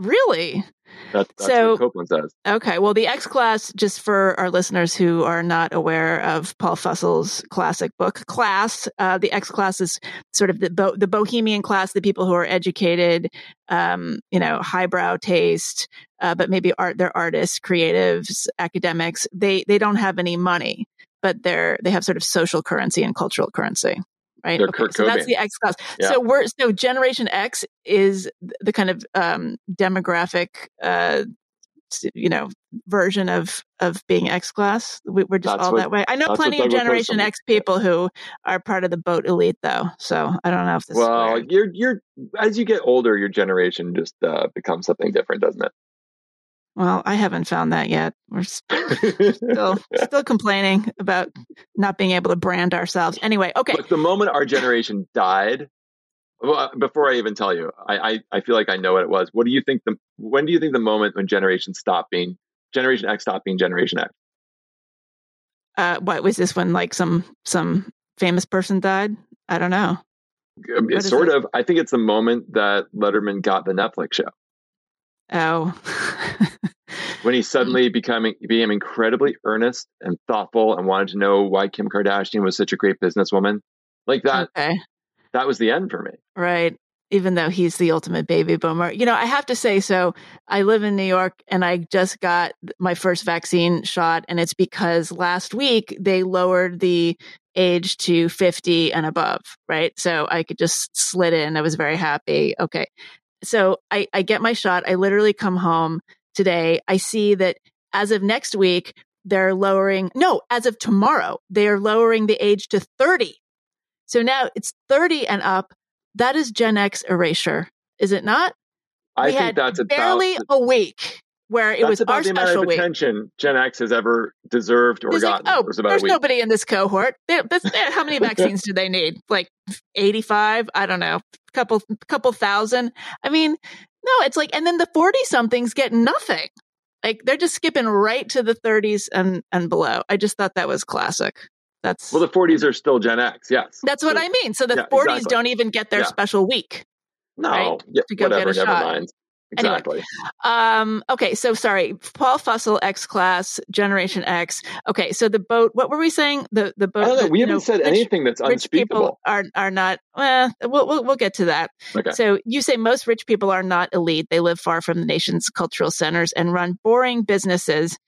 really? that, that's So- what Coupland says. Okay. Well, the X class, just for our listeners who are not aware of Paul Fussell's classic book, Class, uh, the X class is sort of the bo- the bohemian class, the people who are educated, um, you know, highbrow taste, uh, but maybe art, they're artists, creatives, academics. They they don't have any money, but they're they have sort of social currency and cultural currency. Right. They're Kurt so that's the X class. Yeah. So we're so Generation X is the kind of um, demographic uh, you know version of of being X class. We, we're just That's all what- that way. I know plenty of Generation X people who are part of the boat elite, though. So I don't know if this. Well, is you're you're as you get older, your generation just uh, becomes something different, doesn't well, I haven't found that yet. We're still still complaining about not being able to brand ourselves. Anyway, okay. Look, the moment our generation died, well, uh, before I even tell you, I, I, I feel like I know what it was. What do you think the when do you think the moment when generation stopped being Generation X stopped being Generation X? Uh, what was this when like some some famous person died? I don't know. Um, is sort it? of. I think it's the moment that Letterman got the Netflix show Oh. when he suddenly becoming became incredibly earnest and thoughtful and wanted to know why Kim Kardashian was such a great businesswoman. Like that, okay. that was the end for me. Right. Even though he's the ultimate baby boomer. You know, I have to say so. I live in New York and I just got my first vaccine shot. And it's because last week they lowered the age to 50 and above. Right. So I could just slid in. I was very happy. Okay. So I, I get my shot. I literally come home today. I see that as of next week, they're lowering, no, as of tomorrow, they are lowering the age to 30. So now it's 30 and up. That is Gen X erasure, is it not? I we think that's about barely the- a week where it that's was about our the amount special of week. attention Gen X has ever deserved or It's like, gotten. oh, was about there's nobody in this cohort. There- that's- there- eh, how many vaccines do they need? Like 85? I don't know. Couple, couple thousand. I mean, no, it's like, and then the 40 somethings get nothing. Like they're just skipping right to the 30s and, and below. I just thought that was classic. That's, Well, the 40s are still Gen X, yes. that's what So- I mean. So the yeah, 40s exactly. don't even get their Yeah. special week. No, right? yeah, To go get whatever, a never shot. mind. Anyway. Exactly. Um, okay, so sorry, Paul Fussell, X class, Generation X. Okay, so the boat. What were we saying? The the boat. I don't know. the, We haven't know, said rich- anything that's Rich people are are not. Well, we'll, we'll we'll get to that. Okay. So you say most rich people are not elite. They live far from the nation's cultural centers and run boring businesses.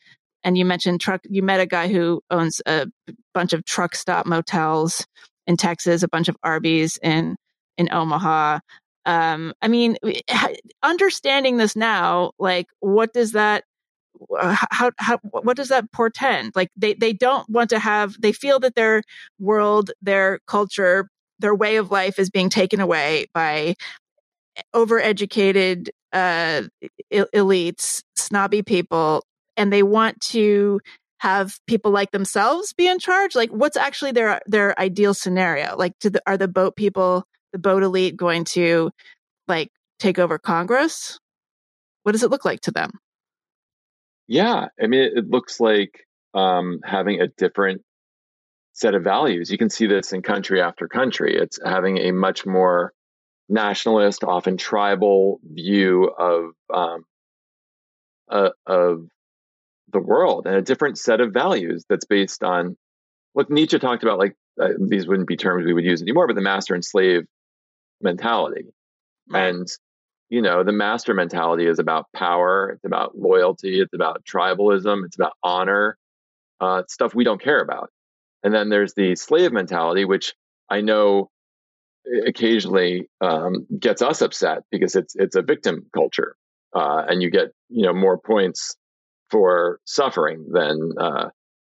And you mentioned truck. You met a guy who owns a bunch of truck stop motels in Texas, a bunch of Arby's in in Omaha. Um, I mean, understanding this now, like, what does that? How how what does that portend? Like, they they don't want to have. They feel that their world, their culture, their way of life is being taken away by overeducated uh, elites, snobby people, and they want to have people like themselves be in charge. Like, what's actually their their ideal scenario? Like, the, are the boat people, the boat elite, going to like take over Congress? What does it look like to them? Yeah, I mean, it, looks like um, having a different set of values. You can see this in country after country. It's having a much more nationalist, often tribal view of um, uh, of the world and a different set of values that's based on. Look, Nietzsche talked about like uh, these wouldn't be terms we would use anymore, but the master and slave mentality. Right. And, you know, the master mentality is about power, it's about loyalty, it's about tribalism, it's about honor, uh, stuff we don't care about. And then there's the slave mentality, which I know occasionally um, gets us upset because it's it's a victim culture, uh, and you get you know more points for suffering than uh,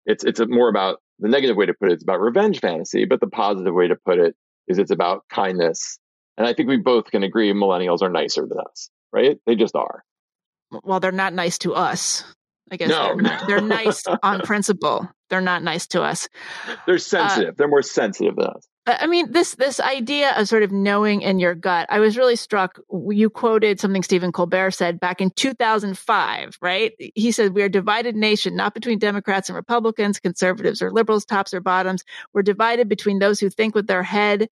it's it's more about the negative way to put it. It's about revenge fantasy, but the positive way to put it is it's about kindness. And I think we both can agree millennials are nicer than us, right? They just are. Well, they're not nice to us. I guess no. they're, they're nice on principle. They're not nice to us. They're uh, sensitive. Uh, they're more sensitive than us. I mean, this this idea of sort of knowing in your gut. I was really struck. You quoted something Stephen Colbert said back in 2005, right? He said, "We are a divided nation, not between Democrats and Republicans, conservatives or liberals, tops or bottoms. We're divided between those who think with their head,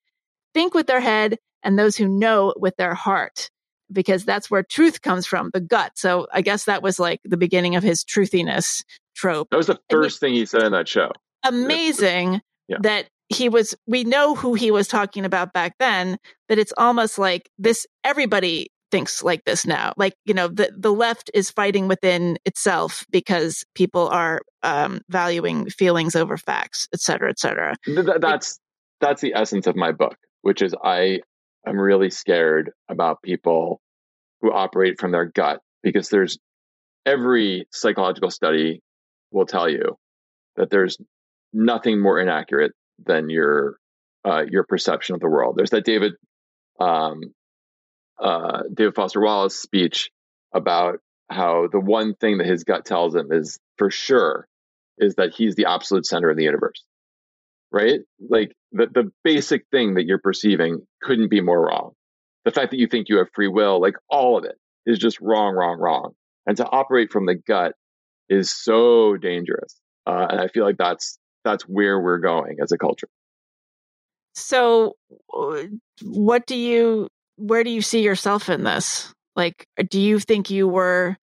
think with their head, and those who know with their heart." Because that's where truth comes from, the gut. So I guess that was like the beginning of his truthiness trope. That was the first thing he said in that show. Amazing yeah. that he was we know who he was talking about back then but it's almost like this everybody thinks like this now like you know the the left is fighting within itself because people are um, valuing feelings over facts et cetera et cetera that's that's the essence of my book which is i am really scared about people who operate from their gut because there's every psychological study will tell you that there's nothing more inaccurate than your uh, your perception of the world. There's that David um, uh, David Foster Wallace speech about how the one thing that his gut tells him is for sure is that he's the absolute center of the universe. Right? Like the the basic thing that you're perceiving couldn't be more wrong. The fact that you think you have free will, like all of it, is just wrong, wrong, wrong. And to operate from the gut is so dangerous. Uh, and I feel like that's that's where we're going as a culture. So, what do you, where do you see yourself in this? Like, do you think you were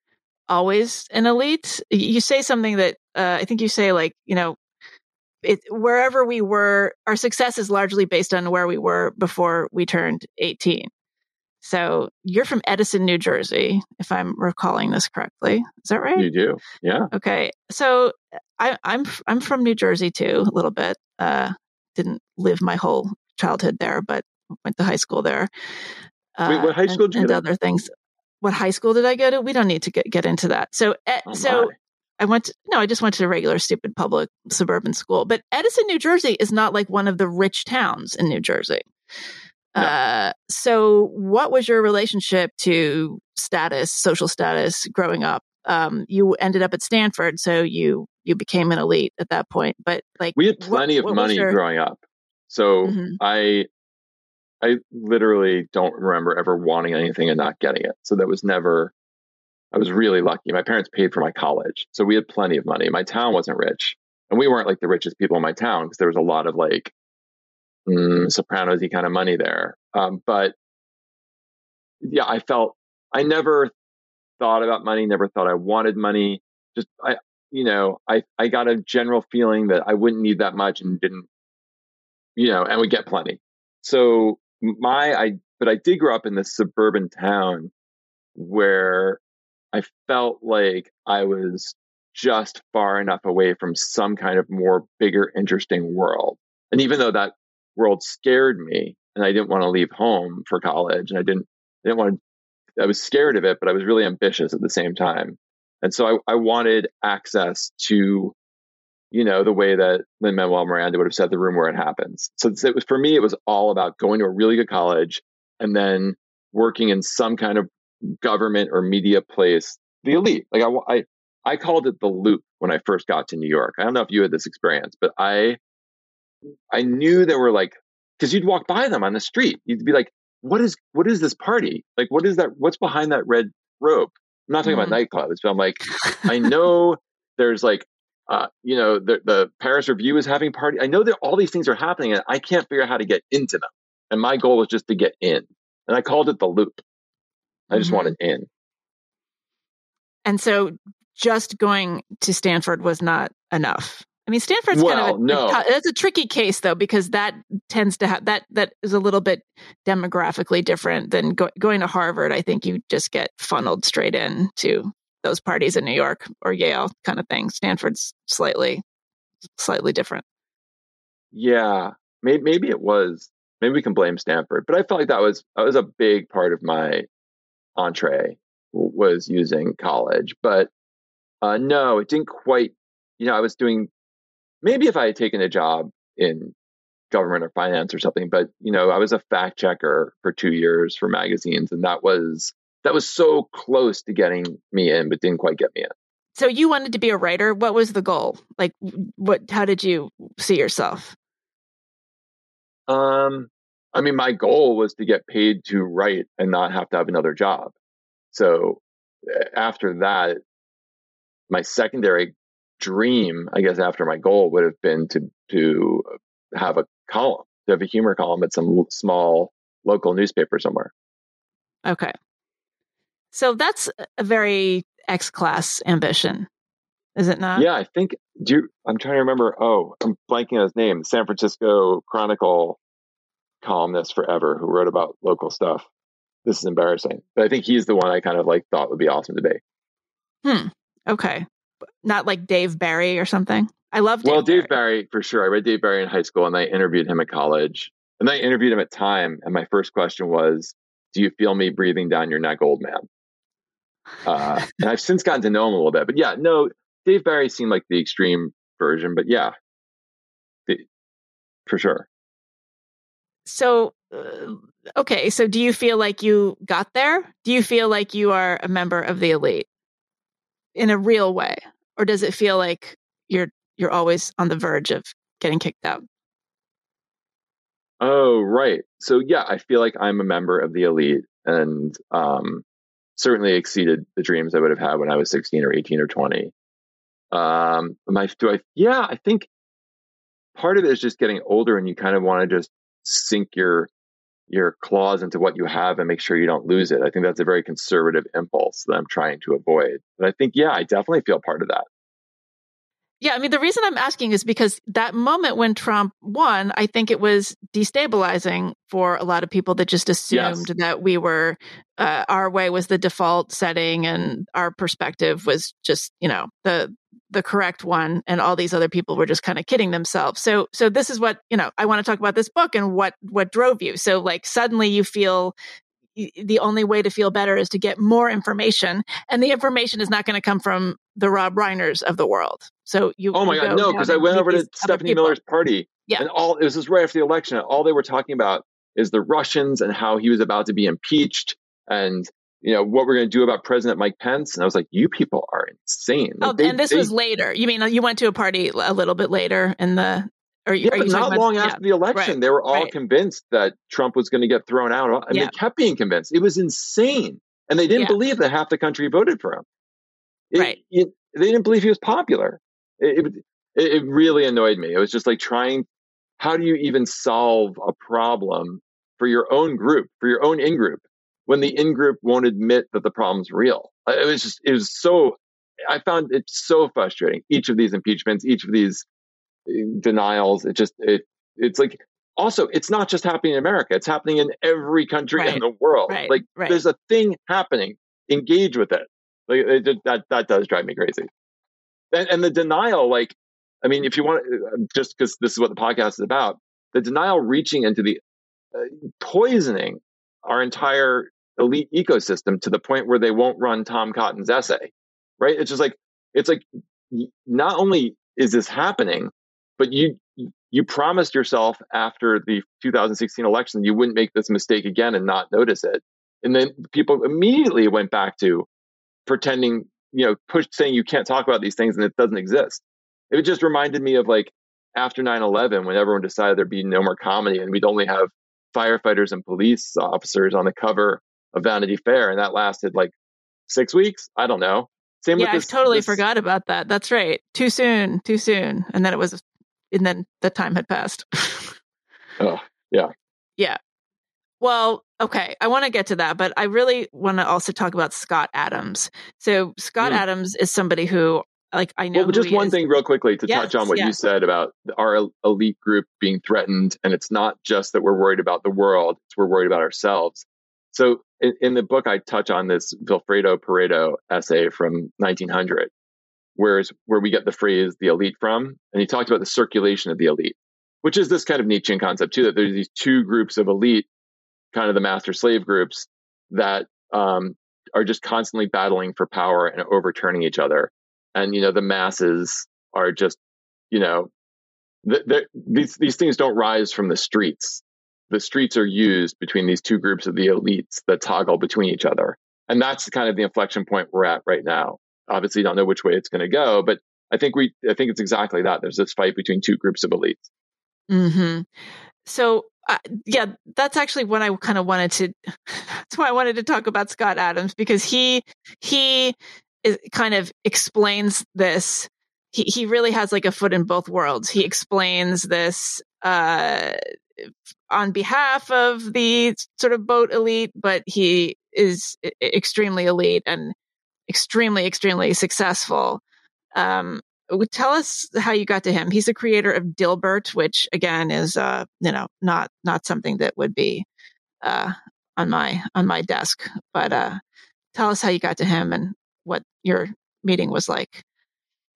always an elite? You say something that uh, I think you say, like, you know, it, wherever we were, our success is largely based on where we were before we turned 18. So you're from Edison, New Jersey, if I'm recalling this correctly. Is that right? You do, yeah. Okay, so I, I'm I'm from New Jersey too, a little bit. Uh, didn't live my whole childhood there, but went to high school there. Uh, Wait, what high school did and, you and other things. What high school did I go to? We don't need to get, get into that. So, oh, so. I went to, no, I just went to a regular stupid public suburban school. But Edison, New Jersey is not like one of the rich towns in New Jersey. Uh, so, what was your relationship to status, social status, growing up? Um, you ended up at Stanford, so you you became an elite at that point. But like, we had plenty what, of what money your... growing up, so mm-hmm. I I literally don't remember ever wanting anything and not getting it. So that was never. I was really lucky. My parents paid for my college, so we had plenty of money. My town wasn't rich, and we weren't like the richest people in my town because there was a lot of like mm, Sopranosy kind of money there. Um, but yeah, I felt I never thought about money, never thought I wanted money. Just I, you know, I I got a general feeling that I wouldn't need that much and didn't, you know, and would get plenty. So my I, but I did grow up in this suburban town where I felt like I was just far enough away from some kind of more bigger, interesting world. And even though that world scared me and I didn't want to leave home for college and I didn't I didn't want to I was scared of it, but I was really ambitious at the same time. And so I, I wanted access to, you know, the way that Lin Manuel Miranda would have said the room where it happens. So it was for me, it was all about going to a really good college and then working in some kind of government or media place, the elite. Like I, I, I called it the loop when I first got to New York. I don't know if you had this experience, but I I knew there were like, because you'd walk by them on the street, you'd be like, "What is what is this party? Like, what is that? What's behind that red robe?" I'm not talking mm-hmm. about nightclubs, but I'm like, I know there's like, uh, you know, the the Paris Review is having party. I know that all these things are happening, and I can't figure out how to get into them. And my goal was just to get in, and I called it the loop. I just mm-hmm. wanted in. And so, just going to Stanford was not enough I mean, Stanford's well, kind of a, no. that's a tricky case though because that tends to have that that is a little bit demographically different than go, going to Harvard. I think you just get funneled straight in to those parties in New York or Yale kind of thing. Stanford's slightly slightly different. Yeah, maybe maybe it was. Maybe we can blame Stanford, but I felt like that was that was a big part of my entree was using college. But uh, no, it didn't quite. You know, I was doing maybe if I had taken a job in government or finance or something, but you know, I was a fact checker for two years for magazines, and that was that was so close to getting me in, but didn't quite get me in. So you wanted to be a writer. What was the goal? Like, what? How did you see yourself? Um, I mean, my goal was to get paid to write and not have to have another job. So after that, my secondary dream, I guess, after my goal would have been to to have a column, to have a humor column at some small local newspaper somewhere. Okay, so that's a very X class ambition, is it not? Yeah, I think. Do you, I'm trying to remember. Oh, I'm blanking on his name. San Francisco Chronicle columnist forever who wrote about local stuff. This is embarrassing, but I think he's the one I kind of like thought would be awesome to be. Hmm. Okay. Not like Dave Barry or something. I love. Dave well, Barry. Dave Barry for sure. I read Dave Barry in high school, and I interviewed him at college, and I interviewed him at Time. And my first question was, "Do you feel me breathing down your neck, old man?" Uh, and I've since gotten to know him a little bit, but yeah, no, Dave Barry seemed like the extreme version, but yeah, the, for sure. So, uh, okay, so do you feel like you got there? Do you feel like you are a member of the elite in a real way, or does it feel like you're you're always on the verge of getting kicked out? Oh, right. So yeah, I feel like I'm a member of the elite, and um, certainly exceeded the dreams I would have had when I was 16 or 18 or 20. Um, my do I? Yeah, I think part of it is just getting older, and you kind of want to just sink your your claws into what you have and make sure you don't lose it. I think that's a very conservative impulse that I'm trying to avoid. But I think, yeah, I definitely feel part of that. Yeah, I mean, the reason I'm asking is because that moment when Trump won, I think it was destabilizing for a lot of people that just assumed yes. that we were, uh, our way was the default setting and our perspective was just, you know, the, the correct one and all these other people were just kind of kidding themselves. So, so this is what, you know, I want to talk about this book and what, what drove you. So like suddenly you feel the only way to feel better is to get more information and the information is not going to come from the rob reiners of the world so you oh my you god no because i went over to stephanie miller's party yeah and all it was just right after the election all they were talking about is the russians and how he was about to be impeached and you know what we're going to do about president mike pence and i was like you people are insane oh, like, oh they, and this they, was later you mean you went to a party a little bit later in the you, yeah, but not long about, after yeah, the election, right, they were all right. convinced that Trump was going to get thrown out. And yeah. they kept being convinced. It was insane. And they didn't Yeah. believe that half the country voted for him. It- Right. it- they didn't believe he was popular. It, it, it really annoyed me. It was just like trying, how do you even solve a problem for your own group, for your own in group, when the in group won't admit that the problem's real? It was just, it was so, I found it so frustrating. Each of these impeachments, each of these uh, denials, it just, it, it's like, also, it's not just happening in America. It's happening in every country Right. in the world. Right. Like, Right. there's a thing happening. Engage with it. Like, that that does drive me crazy. And, and the denial, like, I mean, if you want, uh, just because this is what the podcast is about, the denial reaching into the uh, poisoning our entire elite ecosystem to the point where they won't run Tom Cotton's essay. Right? It's just like it's like not only is this happening, but you you promised yourself after the 2016 election you wouldn't make this mistake again and not notice it. And then people immediately went back to pretending, you know, push saying you can't talk about these things and it doesn't exist. It just reminded me of like after 9/11 when everyone decided there'd be no more comedy and we'd only have firefighters and police officers on the cover of Vanity Fair and that lasted like 6 weeks, I don't know. Same with yeah with i this, totally this- forgot about that that's right too soon too soon and then it was and then the time had passed Oh, yeah. yeah well okay i want to get to that but i really want to also talk about scott adams so scott Mm. adams is somebody who like I know. Well, just one is. thing, real quickly, to yes, touch on what yes. you said about our elite group being threatened, and it's not just that we're worried about the world; it's we're worried about ourselves. So, in, in the book, I touch on this Vilfredo Pareto essay from 1900, where's where we get the phrase "the elite" from, and he talked about the circulation of the elite, which is this kind of Nietzschean concept too. That there's these two groups of elite, kind of the master-slave groups that um, are just constantly battling for power and overturning each other. And, you know, the masses are just, you know, th- these, these things don't rise from the streets. The streets are used between these two groups of the elites that toggle between each other. And that's kind of the inflection point we're at right now. Obviously, don't know which way it's going to go, but I think we, I think it's exactly that. There's this fight between two groups of elites. Mm-hmm. So uh, yeah, that's actually what I kind of wanted to. That's why I wanted to talk about Scott Adams because he he is, kind of explains this. He he really has like a foot in both worlds. He explains this uh, on behalf of the sort of boat elite, but he is extremely elite and extremely extremely successful. Um, tell us how you got to him. He's the creator of Dilbert, which again is uh, you know not not something that would be uh, on my on my desk. But uh, tell us how you got to him and what your meeting was like.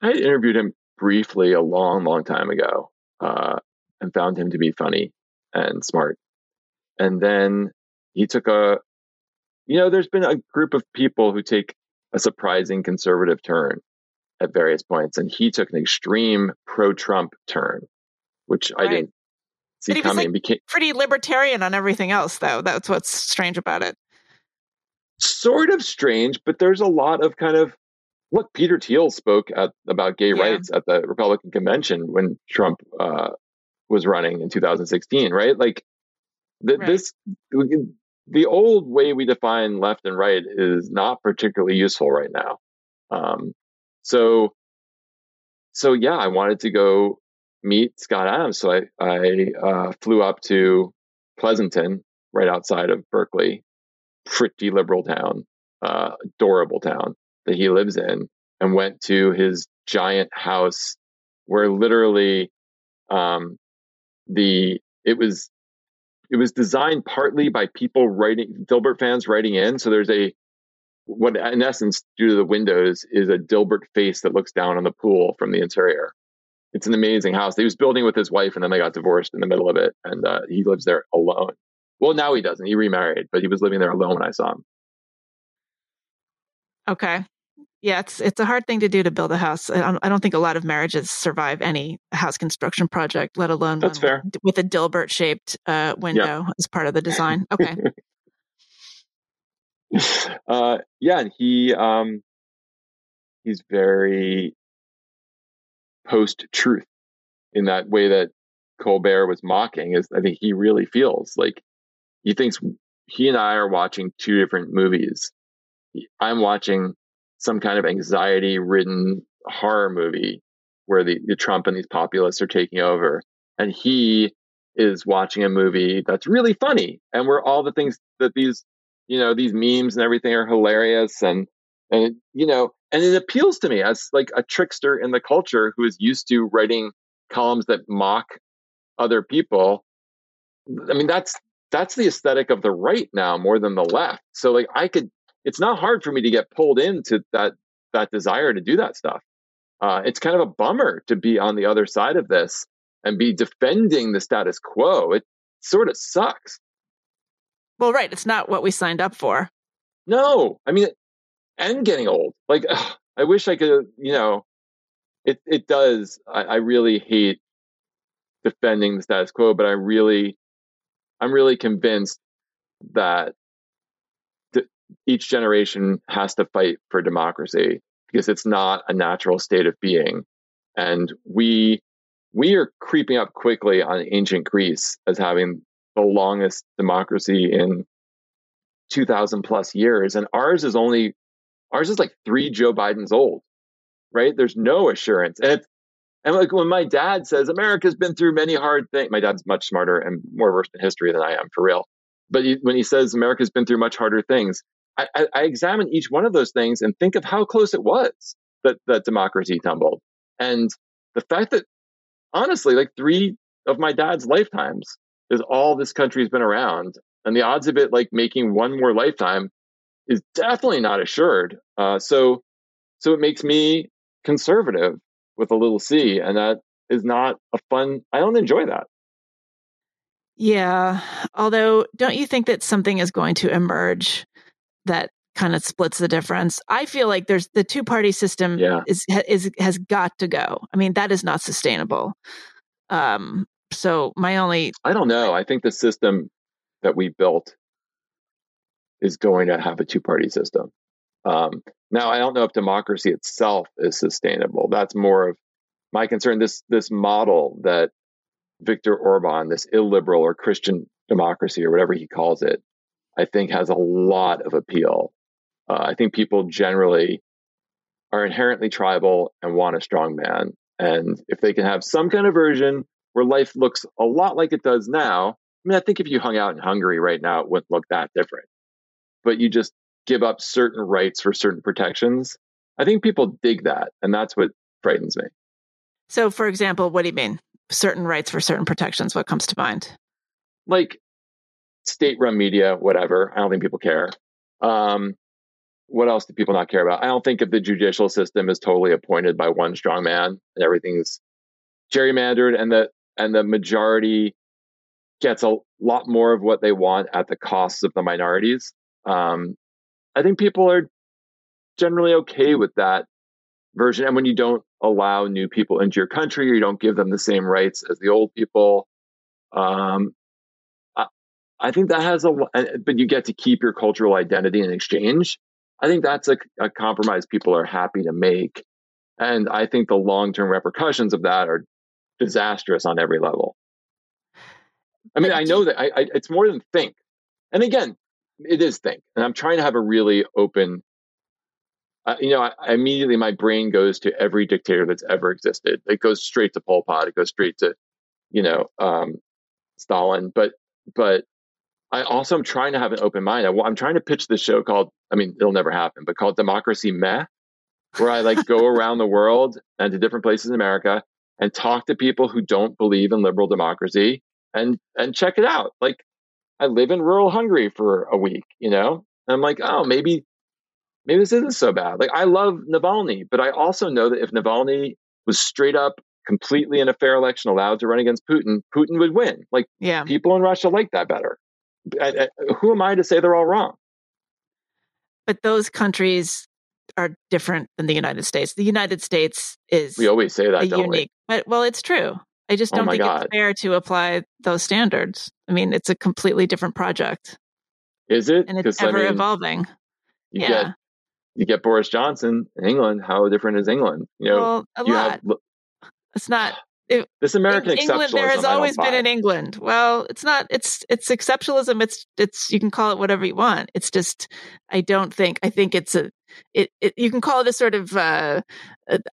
I interviewed him briefly a long, long time ago, uh, and found him to be funny and smart. And then he took a, you know, there's been a group of people who take a surprising conservative turn at various points, and he took an extreme pro-Trump turn, which right. I didn't see but he coming. Was like became pretty libertarian on everything else, though. That's what's strange about it. Sort of strange, but there's a lot of kind of look. Peter Thiel spoke at, about gay yeah. rights at the Republican convention when Trump uh, was running in 2016, right? Like th- right. this. The old way we define left and right is not particularly useful right now. Um, so, so yeah, I wanted to go meet Scott Adams. So I, I uh, flew up to Pleasanton, right outside of Berkeley, pretty liberal town, uh, adorable town that he lives in, and went to his giant house where literally um, the it was it was designed partly by people writing Dilbert fans writing in. So there's a what in essence, due to the windows, is a Dilbert face that looks down on the pool from the interior. It's an amazing house. He was building with his wife, and then they got divorced in the middle of it, and uh, he lives there alone. Well, now he doesn't. He remarried, but he was living there alone when I saw him. Okay, yeah, it's it's a hard thing to do to build a house. I don't, I don't think a lot of marriages survive any house construction project, let alone that's fair with, with a Dilbert shaped uh, window as part of the design. Okay. uh, yeah, and he um, he's very post truth in that way that Colbert was mocking. Is I think he really feels like he thinks he and I are watching two different movies. I'm watching some kind of anxiety ridden horror movie where the, the Trump and these populists are taking over, and he is watching a movie that's really funny and where all the things that these you know these memes and everything are hilarious and and you know and it appeals to me as like a trickster in the culture who is used to writing columns that mock other people. I mean that's that's the aesthetic of the right now more than the left. So like i could it's not hard for me to get pulled into that that desire to do that stuff. Uh, it's kind of a bummer to be on the other side of this and be defending the status quo. It sort of sucks well, right. It's not what we signed up for. No, I mean, and getting old. Like, ugh, I wish I could, you know, it, it does. I, I really hate defending the status quo, but I really, I'm really convinced that th- each generation has to fight for democracy because it's not a natural state of being. And we, we are creeping up quickly on ancient Greece as having the longest democracy in 2000 plus years. And ours is only, ours is like three Joe Bidens old, right? There's no assurance. And and like when my dad says America's been through many hard things, my dad's much smarter and more versed in history than I am for real. But he, when he says America's been through much harder things, I, I, I examine each one of those things and think of how close it was. that that democracy tumbled. And the fact that honestly, like three of my dad's lifetimes is all this country's been around, and the odds of it like making one more lifetime is definitely not assured. Uh, so, so it makes me conservative with a little c, and that is not a fun. I don't enjoy that. Yeah. Although, don't you think that something is going to emerge that kind of splits the difference? I feel like there's the two party system yeah. is, is, has got to go. I mean, that is not sustainable. Um, so my only, I don't know. I think the system that we built is going to have a two party system. Um, now, I don't know if democracy itself is sustainable. That's more of my concern. This this model that Viktor Orban, this illiberal or Christian democracy or whatever he calls it, I think has a lot of appeal. Uh, I think people generally are inherently tribal and want a strong man. And if they can have some kind of version where life looks a lot like it does now, I mean, I think if you hung out in Hungary right now, it wouldn't look that different. But you just give up certain rights for certain protections. I think people dig that. And that's what frightens me. So, for example, what do you mean? Certain rights for certain protections. What comes to mind? Like state run media, whatever. I don't think people care. Um, what else do people not care about? I don't think if the judicial system is totally appointed by one strong man and everything's gerrymandered and the and the majority gets a lot more of what they want at the cost of the minorities. Um, I think people are generally okay with that version. And when you don't allow new people into your country or you don't give them the same rights as the old people, um, I, I, think that has a, but you get to keep your cultural identity in exchange. I think that's a, a compromise people are happy to make. And I think the long term repercussions of that are disastrous on every level. I mean, I know that I, I, it's more than think. And again, it is think. And I'm trying to have a really open uh, you know, I, I, immediately my brain goes to every dictator that's ever existed. It goes straight to Pol Pot. It goes straight to, you know, um, Stalin. But but I also am trying to have an open mind. I, am trying to pitch this show called, I mean, it'll never happen, but called Democracy Meh, where I like go around the world and to different places in America and talk to people who don't believe in liberal democracy and and check it out. Like I live in rural Hungary for a week, you know, and I'm like, oh, maybe maybe this isn't so bad. Like I love Navalny, but I also know that if Navalny was straight up completely in a fair election allowed to run against Putin, Putin would win. Like yeah. people in Russia like that better. I, I, who am I to say they're all wrong? But those countries are different than the United States. The United States is we always say that unique, we? But well, it's true. I just oh don't oh think God. it's fair to apply those standards. I mean, it's a completely different project. Is it? And it's ever I mean, evolving. You yeah. get you get Boris Johnson in England. How different is England? You know, well, a you lot. Have, it's not. It, this American England, there has always been in England. Well, it's not. It's it's exceptionalism. It's it's you can call it whatever you want. It's just I don't think. I think it's a. It, it you can call it a sort of uh,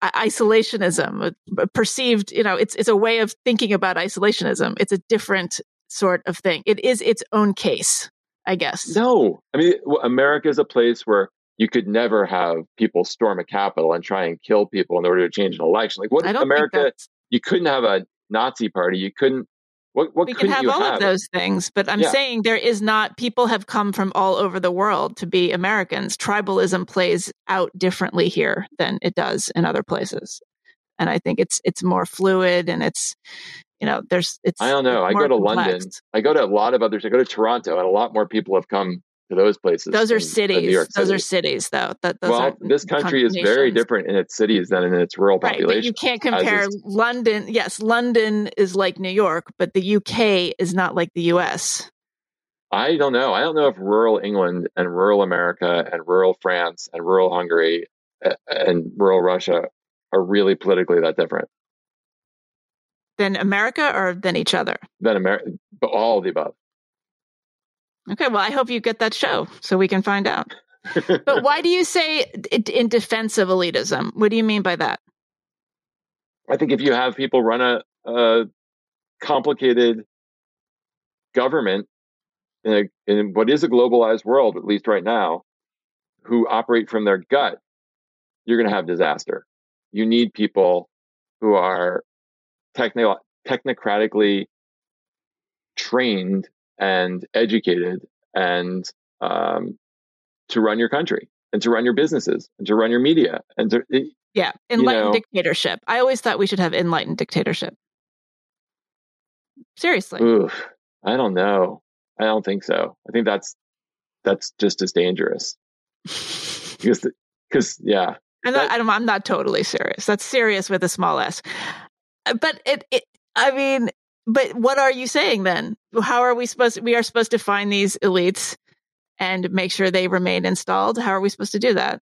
isolationism, a perceived. You know, it's it's a way of thinking about isolationism. It's a different sort of thing. It is its own case, I guess. No, I mean America is a place where you could never have people storm a capital and try and kill people in order to change an election. Like what America? You couldn't have a Nazi party. You couldn't. What, what we can have all have? of those things, but I'm yeah. saying there is not. People have come from all over the world to be Americans. Tribalism plays out differently here than it does in other places, and I think it's it's more fluid and it's you know there's it's. I don't know. I go to complex. London. I go to a lot of others. I go to Toronto, and a lot more people have come to those places. Those are cities. Those are cities, though. That those well, this country is very different in its cities than in its rural population. right. But you can't compare London. Yes, London is like New York, but the UK is not like the US. I don't know. I don't know if rural England and rural America and rural France and rural Hungary and rural Russia are really politically that different. Than America or than each other? Than America, all of the above. Okay, well, I hope you get that show so we can find out. but why do you say in defense of elitism? What do you mean by that? I think if you have people run a, a complicated government in, a, in what is a globalized world, at least right now, who operate from their gut, you're going to have disaster. You need people who are techno- technocratically trained and educated and um, to run your country and to run your businesses and to run your media and to yeah enlightened know, dictatorship. I always thought we should have enlightened dictatorship. Seriously. Oof, i don't know. I don't think so. I think that's that's just as dangerous. Because because yeah. I'm not, I'm, I'm not totally serious. That's serious with a small s. But it, it i mean but what are you saying then? How are we supposed to, we are supposed to find these elites and make sure they remain installed? How are we supposed to do that?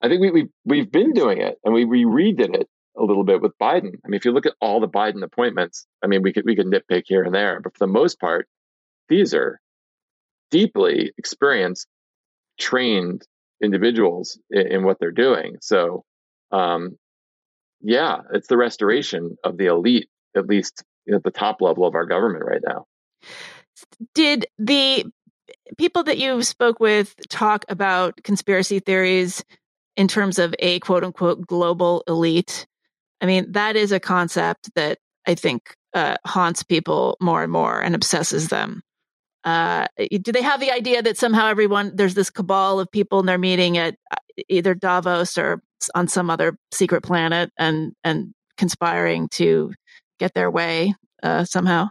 I think we, we've, we've been doing it and we, we redid it a little bit with Biden. I mean, if you look at all the Biden appointments, I mean, we could, we could nitpick here and there, but for the most part, these are deeply experienced, trained individuals in, in what they're doing. So, um, yeah, it's the restoration of the elite, at least at the top level of our government right now. Did the people that you spoke with talk about conspiracy theories in terms of a quote unquote global elite? I mean, that is a concept that I think uh, haunts people more and more and obsesses them. Uh, do they have the idea that somehow everyone there's this cabal of people and they're meeting at uh, either Davos or on some other secret planet and and conspiring to get their way uh, somehow?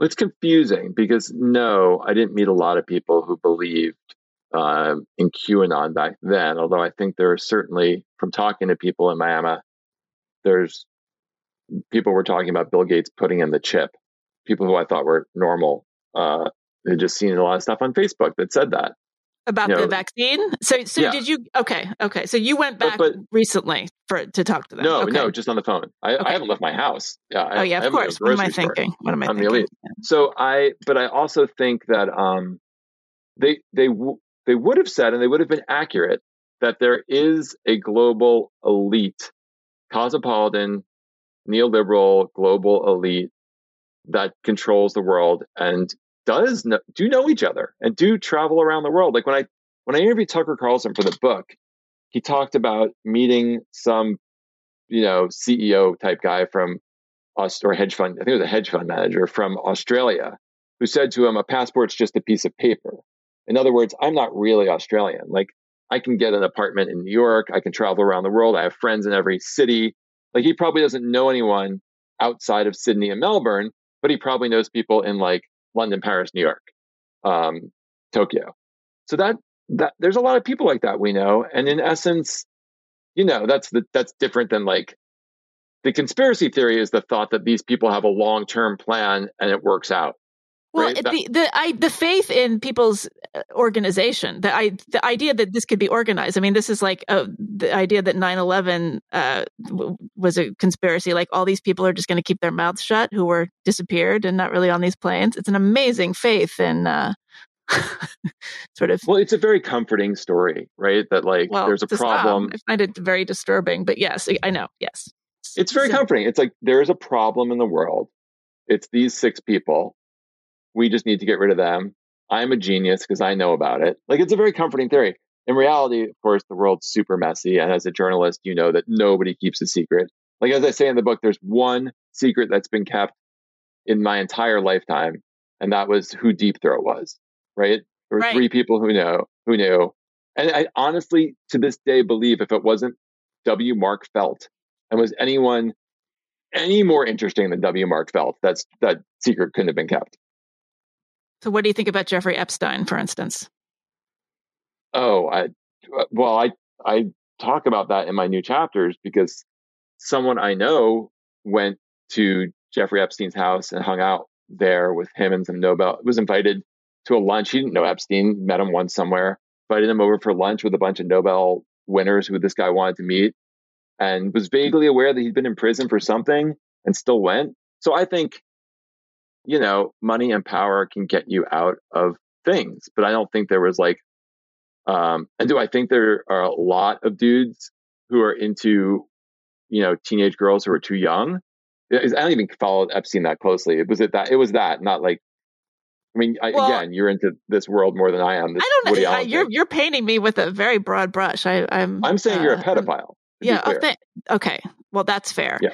It's confusing because no, I didn't meet a lot of people who believed um, in QAnon back then. Although I think there are certainly, from talking to people in Miami, there's people were talking about Bill Gates putting in the chip. People who I thought were normal uh, had just seen a lot of stuff on Facebook that said that about you know, the vaccine. So, so yeah. did you? Okay, okay. So you went back but, but, recently for to talk to them. No, okay. no, just on the phone. I, okay. I, haven't left my house. Yeah. I, oh yeah, of course. What am I thinking? What am I I'm thinking? The elite. Yeah. So I, but I also think that um, they they w- they would have said, and they would have been accurate that there is a global elite, cosmopolitan, neoliberal global elite that controls the world and does know, do know each other and do travel around the world. Like when I when I interviewed Tucker Carlson for the book, he talked about meeting some, you know, CEO type guy from us or hedge fund. I think it was a hedge fund manager from Australia who said to him, "A passport's just a piece of paper." In other words, I'm not really Australian. Like I can get an apartment in New York. I can travel around the world. I have friends in every city. Like he probably doesn't know anyone outside of Sydney and Melbourne, but he probably knows people in like London, Paris, New York, um, Tokyo. So that that there's a lot of people like that we know, and in essence, you know, that's the that's different than like the conspiracy theory is the thought that these people have a long term plan and it works out. Well, right? the the I, the faith in people's uh, organization, the I, the idea that this could be organized. I mean, this is like a, the idea that 9-11 uh, w- was a conspiracy. Like all these people are just going to keep their mouths shut, who were disappeared and not really on these planes. It's an amazing faith in uh, sort of. Well, it's a very comforting story, right? That like well, there's a problem. Um, I find it very disturbing, but yes, I know. Yes, it's very so, comforting. It's like there is a problem in the world. It's these six people we just need to get rid of them. I'm a genius because I know about it. Like it's a very comforting theory. In reality, of course, the world's super messy. And as a journalist, you know that nobody keeps a secret. Like as I say in the book, there's one secret that's been kept in my entire lifetime, and that was who Deep Throat was. Right? There were right. three people who know who knew. And I honestly, to this day, believe if it wasn't W. Mark Felt and was anyone any more interesting than W. Mark Felt, that's that secret couldn't have been kept. So, what do you think about Jeffrey Epstein, for instance? Oh, I well, I I talk about that in my new chapters because someone I know went to Jeffrey Epstein's house and hung out there with him and some Nobel. Was invited to a lunch. He didn't know Epstein. Met him once somewhere. Invited him over for lunch with a bunch of Nobel winners who this guy wanted to meet, and was vaguely aware that he'd been in prison for something and still went. So I think you know, money and power can get you out of things. But I don't think there was like, um, and do I think there are a lot of dudes who are into, you know, teenage girls who are too young? I don't even follow Epstein that closely. It was it that it was that not like I mean, I, well, again, you're into this world more than I am. I don't know. you're you're painting me with a very broad brush. I, am I'm, I'm saying uh, you're a uh, pedophile. Yeah. Th- okay. Well, that's fair. Yeah.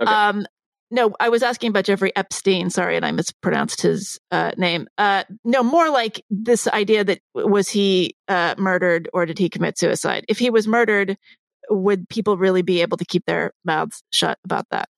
Okay. Um, no, I was asking about Jeffrey Epstein. Sorry, and I mispronounced his uh, name. Uh, no, more like this idea that was he uh, murdered or did he commit suicide? If he was murdered, would people really be able to keep their mouths shut about that?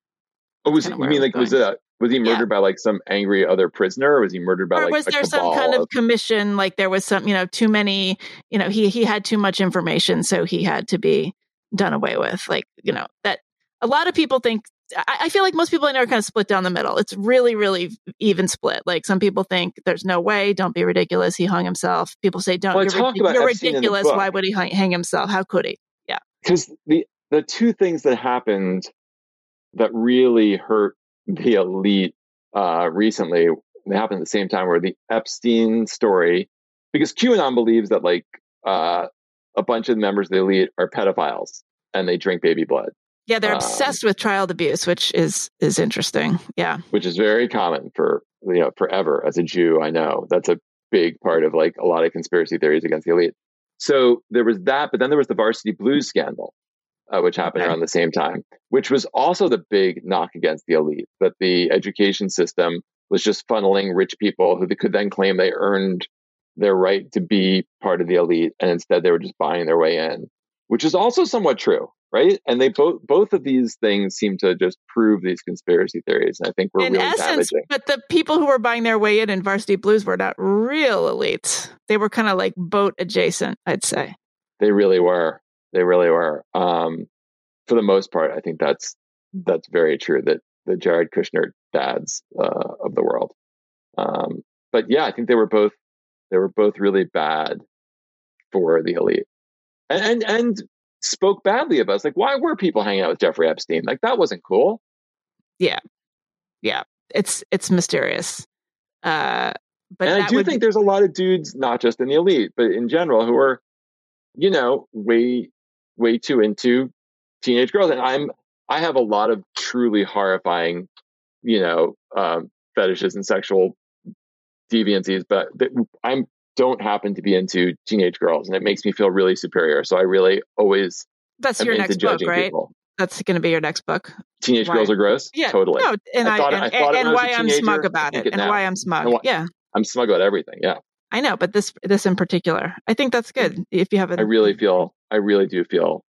Oh, was you mean like was it a, was he murdered yeah. by like some angry other prisoner, or was he murdered by or like was there some kind of, of commission? Like there was some, you know, too many, you know, he he had too much information, so he had to be done away with. Like you know that a lot of people think I, I, feel like most people I know are kind of split down the middle. It's really, really even split. Like some people think there's no way, don't be ridiculous. He hung himself. People say, don't, well, you're, you're ridiculous. Why would he hang, hang himself? How could he? Yeah. Because the, the two things that happened that really hurt the elite uh, recently, they happened at the same time, where the Epstein story, because QAnon believes that like uh, a bunch of members of the elite are pedophiles and they drink baby blood. Yeah, they're um, obsessed with child abuse, which is is interesting. Yeah, which is very common for you know forever. As a Jew, I know that's a big part of like a lot of conspiracy theories against the elite. So there was that, but then there was the Varsity Blues scandal, uh, which happened okay. around the same time, which was also the big knock against the elite that the education system was just funneling rich people who could then claim they earned their right to be part of the elite, and instead they were just buying their way in, which is also somewhat true right? And they both both of these things seem to just prove these conspiracy theories. And I think we're in really essence, damaging. But the people who were buying their way in in Varsity Blues were not real elites. They were kind of like boat adjacent, I'd say. They really were. They really were. Um, for the most part, I think that's that's very true. That the Jared Kushner dads uh, of the world. Um, but yeah, I think they were both they were both really bad for the elite. And, and and spoke badly of us. Like, why were people hanging out with Jeffrey Epstein? Like, that wasn't cool. Yeah, yeah, it's it's mysterious. Uh, but and I do would... think there's a lot of dudes, not just in the elite, but in general, who are, you know, way way too into teenage girls. And I'm I have a lot of truly horrifying, you know, um, fetishes and sexual deviancies, but I'm don't happen to be into teenage girls, and it makes me feel really superior. So I really always that's your next book, right? People. That's going to be your next book. Teenage why? girls are gross. Yeah, totally. No, and I, thought, and, I and, and why I'm smug about it, and now. why I'm smug. Why, yeah, I'm smug about everything. Yeah, I know, but this this in particular, I think that's good. If you have a, I really feel, I really do feel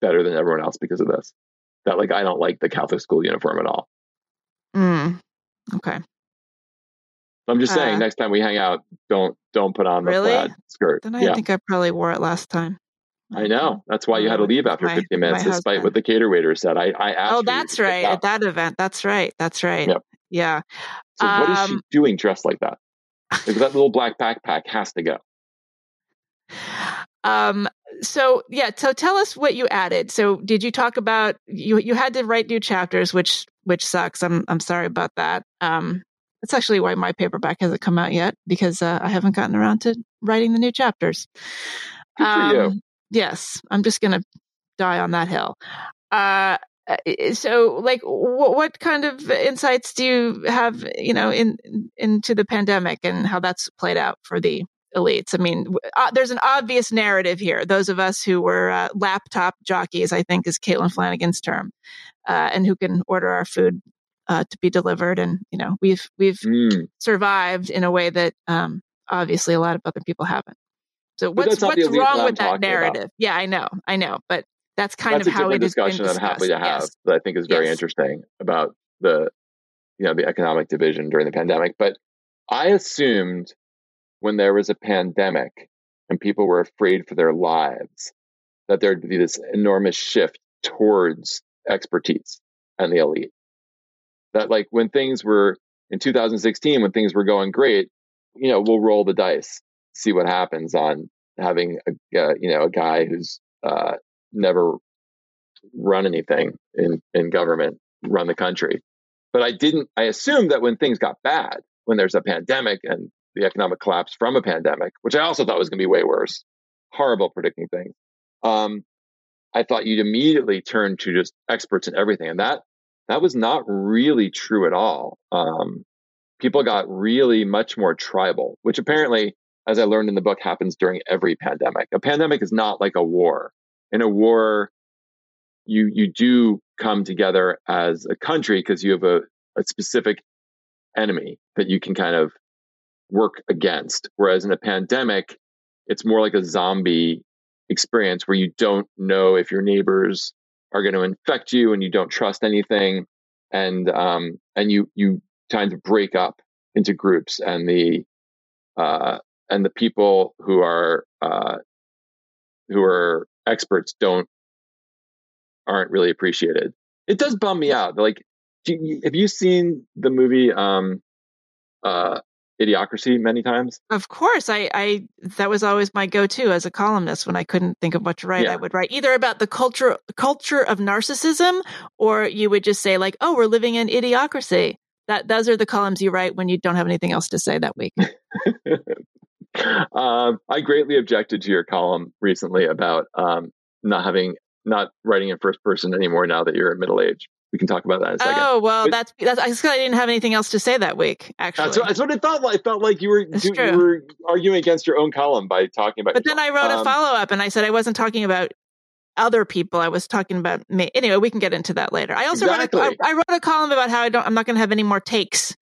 better than everyone else because of this. That like I don't like the Catholic school uniform at all. Mm. Okay. I'm just saying, uh, next time we hang out, don't don't put on the really? plaid skirt. Then I yeah. think I probably wore it last time. I know. That's why you had to leave after my, 50 minutes, despite husband. what the cater waiter said. I, I asked. Oh, that's right. At that event. That's right. That's right. Yep. Yeah. So um, what is she um, doing dressed like that? Because that little black backpack has to go. Um. So yeah. So tell us what you added. So did you talk about you? You had to write new chapters, which which sucks. I'm I'm sorry about that. Um. That's actually why my paperback hasn't come out yet because uh, I haven't gotten around to writing the new chapters. Good um, for you. Yes, I'm just going to die on that hill. Uh, so, like, what, what kind of insights do you have, you know, in into the pandemic and how that's played out for the elites? I mean, uh, there's an obvious narrative here. Those of us who were uh, laptop jockeys, I think, is Caitlin Flanagan's term, uh, and who can order our food uh, to be delivered, and you know we've we've mm. survived in a way that um, obviously a lot of other people haven't. So what's what's wrong with that narrative? About. Yeah, I know, I know, but that's kind that's of how it discussion I'm happy to have yes. that I think is very yes. interesting about the you know the economic division during the pandemic. But I assumed when there was a pandemic and people were afraid for their lives that there'd be this enormous shift towards expertise and the elite that like when things were in 2016 when things were going great you know we'll roll the dice see what happens on having a uh, you know a guy who's uh, never run anything in in government run the country but i didn't i assumed that when things got bad when there's a pandemic and the economic collapse from a pandemic which i also thought was going to be way worse horrible predicting things um, i thought you'd immediately turn to just experts in everything and that that was not really true at all. Um, people got really much more tribal, which apparently, as I learned in the book, happens during every pandemic. A pandemic is not like a war. In a war, you you do come together as a country because you have a, a specific enemy that you can kind of work against. Whereas in a pandemic, it's more like a zombie experience where you don't know if your neighbors are going to infect you and you don't trust anything and um, and you you tend to break up into groups and the uh, and the people who are uh, who are experts don't aren't really appreciated. It does bum me out. Like, you, have you seen the movie um, uh, Idiocracy many times? Of course, I, I that was always my go-to as a columnist when I couldn't think of what to write. Yeah. I would write either about the culture culture of narcissism, or you would just say like, "Oh, we're living in idiocracy." That those are the columns you write when you don't have anything else to say that week. um, I greatly objected to your column recently about um, not having not writing in first person anymore now that you're at middle age. We can talk about that in a second. Oh well, but, that's that's. I didn't have anything else to say that week. Actually, that's what, that's what it felt like. It felt like you were you, you, were arguing against your own column by talking about. But then I wrote um, a follow up, and I said I wasn't talking about other people. I was talking about me. Anyway, we can get into that later. I also exactly. wrote a, I wrote a column about how I don't. I'm not going to have any more takes.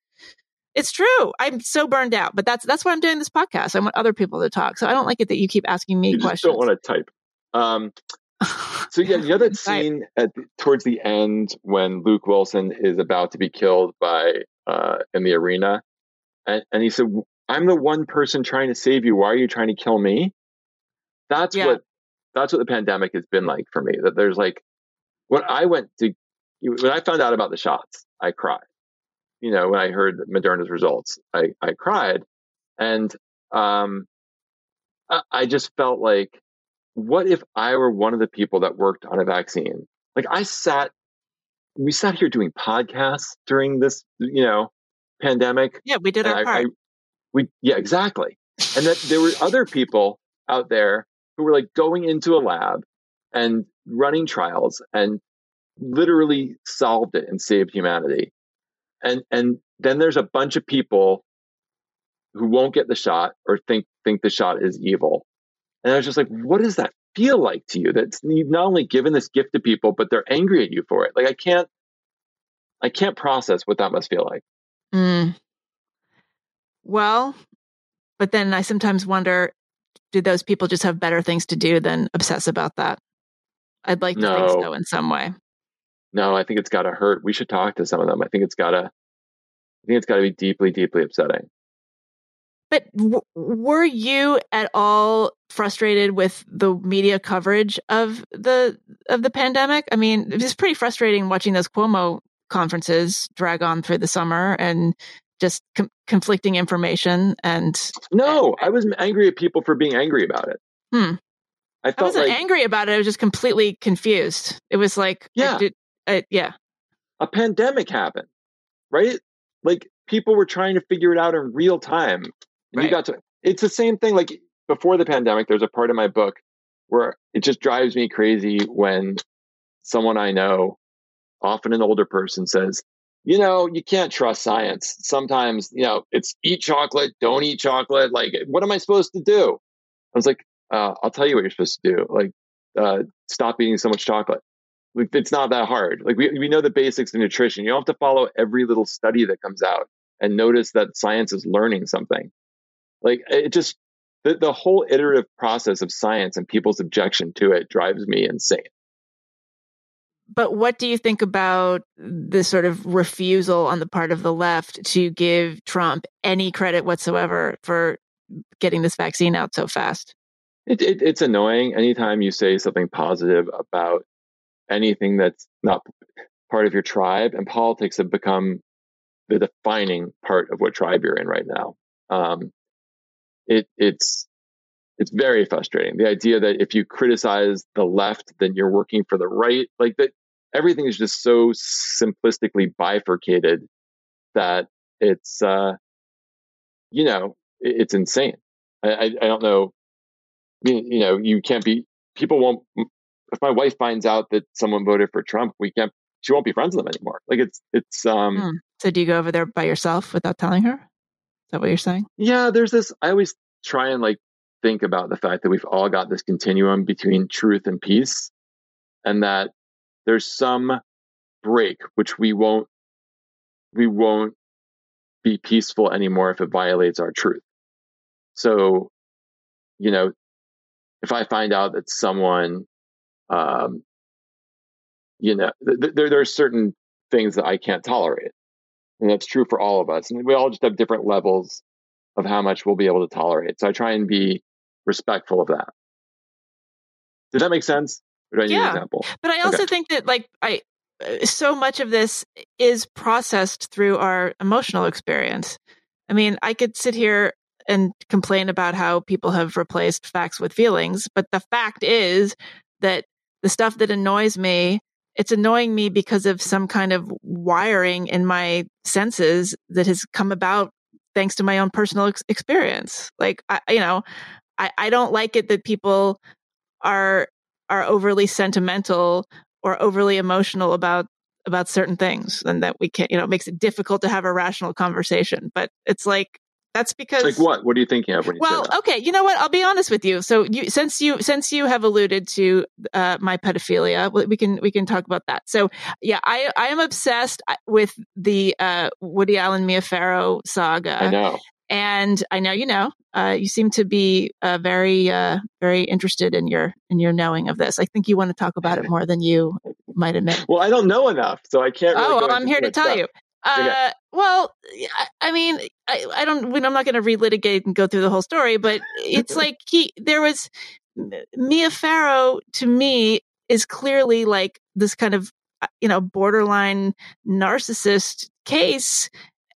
It's true. I'm so burned out, but that's that's why I'm doing this podcast. I want other people to talk. So I don't like it that you keep asking me you questions. Don't want to type. Um, so yeah, you know that scene at towards the end when Luke Wilson is about to be killed by uh, in the arena, and, and he said, "I'm the one person trying to save you. Why are you trying to kill me?" That's yeah. what that's what the pandemic has been like for me. That there's like when I went to when I found out about the shots, I cried. You know, when I heard Moderna's results, I I cried, and um, I, I just felt like what if I were one of the people that worked on a vaccine? Like I sat, we sat here doing podcasts during this, you know, pandemic. Yeah, we did our I, part. I, we, yeah, exactly. And that there were other people out there who were like going into a lab and running trials and literally solved it and saved humanity. And and then there's a bunch of people who won't get the shot or think think the shot is evil and I was just like, what does that feel like to you? That you've not only given this gift to people, but they're angry at you for it. Like I can't, I can't process what that must feel like. Mm. Well, but then I sometimes wonder, do those people just have better things to do than obsess about that? I'd like to no. think so in some way. No, I think it's got to hurt. We should talk to some of them. I think it's got to, I think it's got to be deeply, deeply upsetting. But w- were you at all frustrated with the media coverage of the of the pandemic? I mean, it was pretty frustrating watching those Cuomo conferences drag on through the summer and just com- conflicting information and No, I was angry at people for being angry about it. Hmm. I, I wasn't like, angry about it. I was just completely confused. It was like, yeah, did, uh, yeah. A pandemic happened, right? Like people were trying to figure it out in real time Right. You got to. It's the same thing. Like before the pandemic, there's a part of my book where it just drives me crazy when someone I know, often an older person, says, "You know, you can't trust science. Sometimes, you know, it's eat chocolate, don't eat chocolate. Like, what am I supposed to do?" I was like, uh, "I'll tell you what you're supposed to do. Like, uh, stop eating so much chocolate." Like, it's not that hard. Like we, we know the basics of nutrition. You don't have to follow every little study that comes out and notice that science is learning something. Like it just the, the whole iterative process of science and people's objection to it drives me insane. But what do you think about the sort of refusal on the part of the left to give Trump any credit whatsoever for getting this vaccine out so fast? It, it, it's annoying anytime you say something positive about anything that's not part of your tribe, and politics have become the defining part of what tribe you're in right now. Um, it it's it's very frustrating. The idea that if you criticize the left, then you're working for the right, like that everything is just so simplistically bifurcated that it's uh you know it, it's insane. I, I, I don't know. You, you know, you can't be. People won't. If my wife finds out that someone voted for Trump, we can't. She won't be friends with them anymore. Like it's it's um. Hmm. So do you go over there by yourself without telling her? Is that what you're saying? Yeah, there's this. I always try and like think about the fact that we've all got this continuum between truth and peace, and that there's some break which we won't we won't be peaceful anymore if it violates our truth. So, you know, if I find out that someone, um, you know, th- there there are certain things that I can't tolerate, and that's true for all of us. And we all just have different levels of how much we'll be able to tolerate. So I try and be respectful of that. Does that make sense? Or do I need Yeah. an example? But I also Okay. think that like I uh, so much of this is processed through our emotional experience. I mean, I could sit here and complain about how people have replaced facts with feelings, but the fact is that the stuff that annoys me, it's annoying me because of some kind of wiring in my senses that has come about thanks to my own personal ex- experience. Like I you know, I I don't like it that people are are overly sentimental or overly emotional about about certain things and that we can't you know it makes it difficult to have a rational conversation but it's like that's because Like what? What are you thinking of when you well say that? okay you know what i'll be honest with you so you since you since you have alluded to uh, my pedophilia we can we can talk about that so yeah i i am obsessed uh, with the uh woody allen mia farrow saga I know. and I know you know. Uh, you seem to be uh, very, uh, very interested in your in your knowing of this. I think you want to talk about it more than you might admit. Well, I don't know enough, so I can't. Really oh, well, I'm here to tell depth. you. Uh, Well, I, mean, I, I don't. I'm not going to relitigate and go through the whole story, but it's like he there was Mia Farrow to me is clearly like this kind of uh, you know borderline narcissist case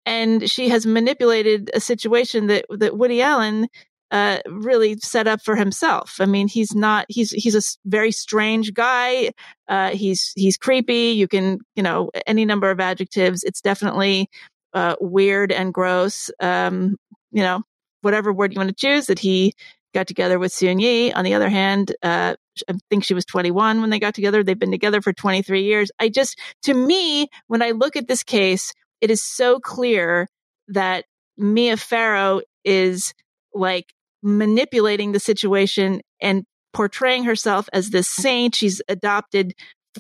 and she has manipulated a situation that that Woody Allen uh, really set up for himself. I mean, he's not he's he's a very strange guy. Uh, he's he's creepy. You can you know any number of adjectives. It's definitely uh, weird and gross. Um, you know, whatever word you want to choose. That he got together with Soon Yi. On the other hand, uh, I think she was 21 when they got together. They've been together for 23 years. I just, to me, when I look at this case, it is so clear that Mia Farrow is like manipulating the situation and portraying herself as this saint. She's adopted,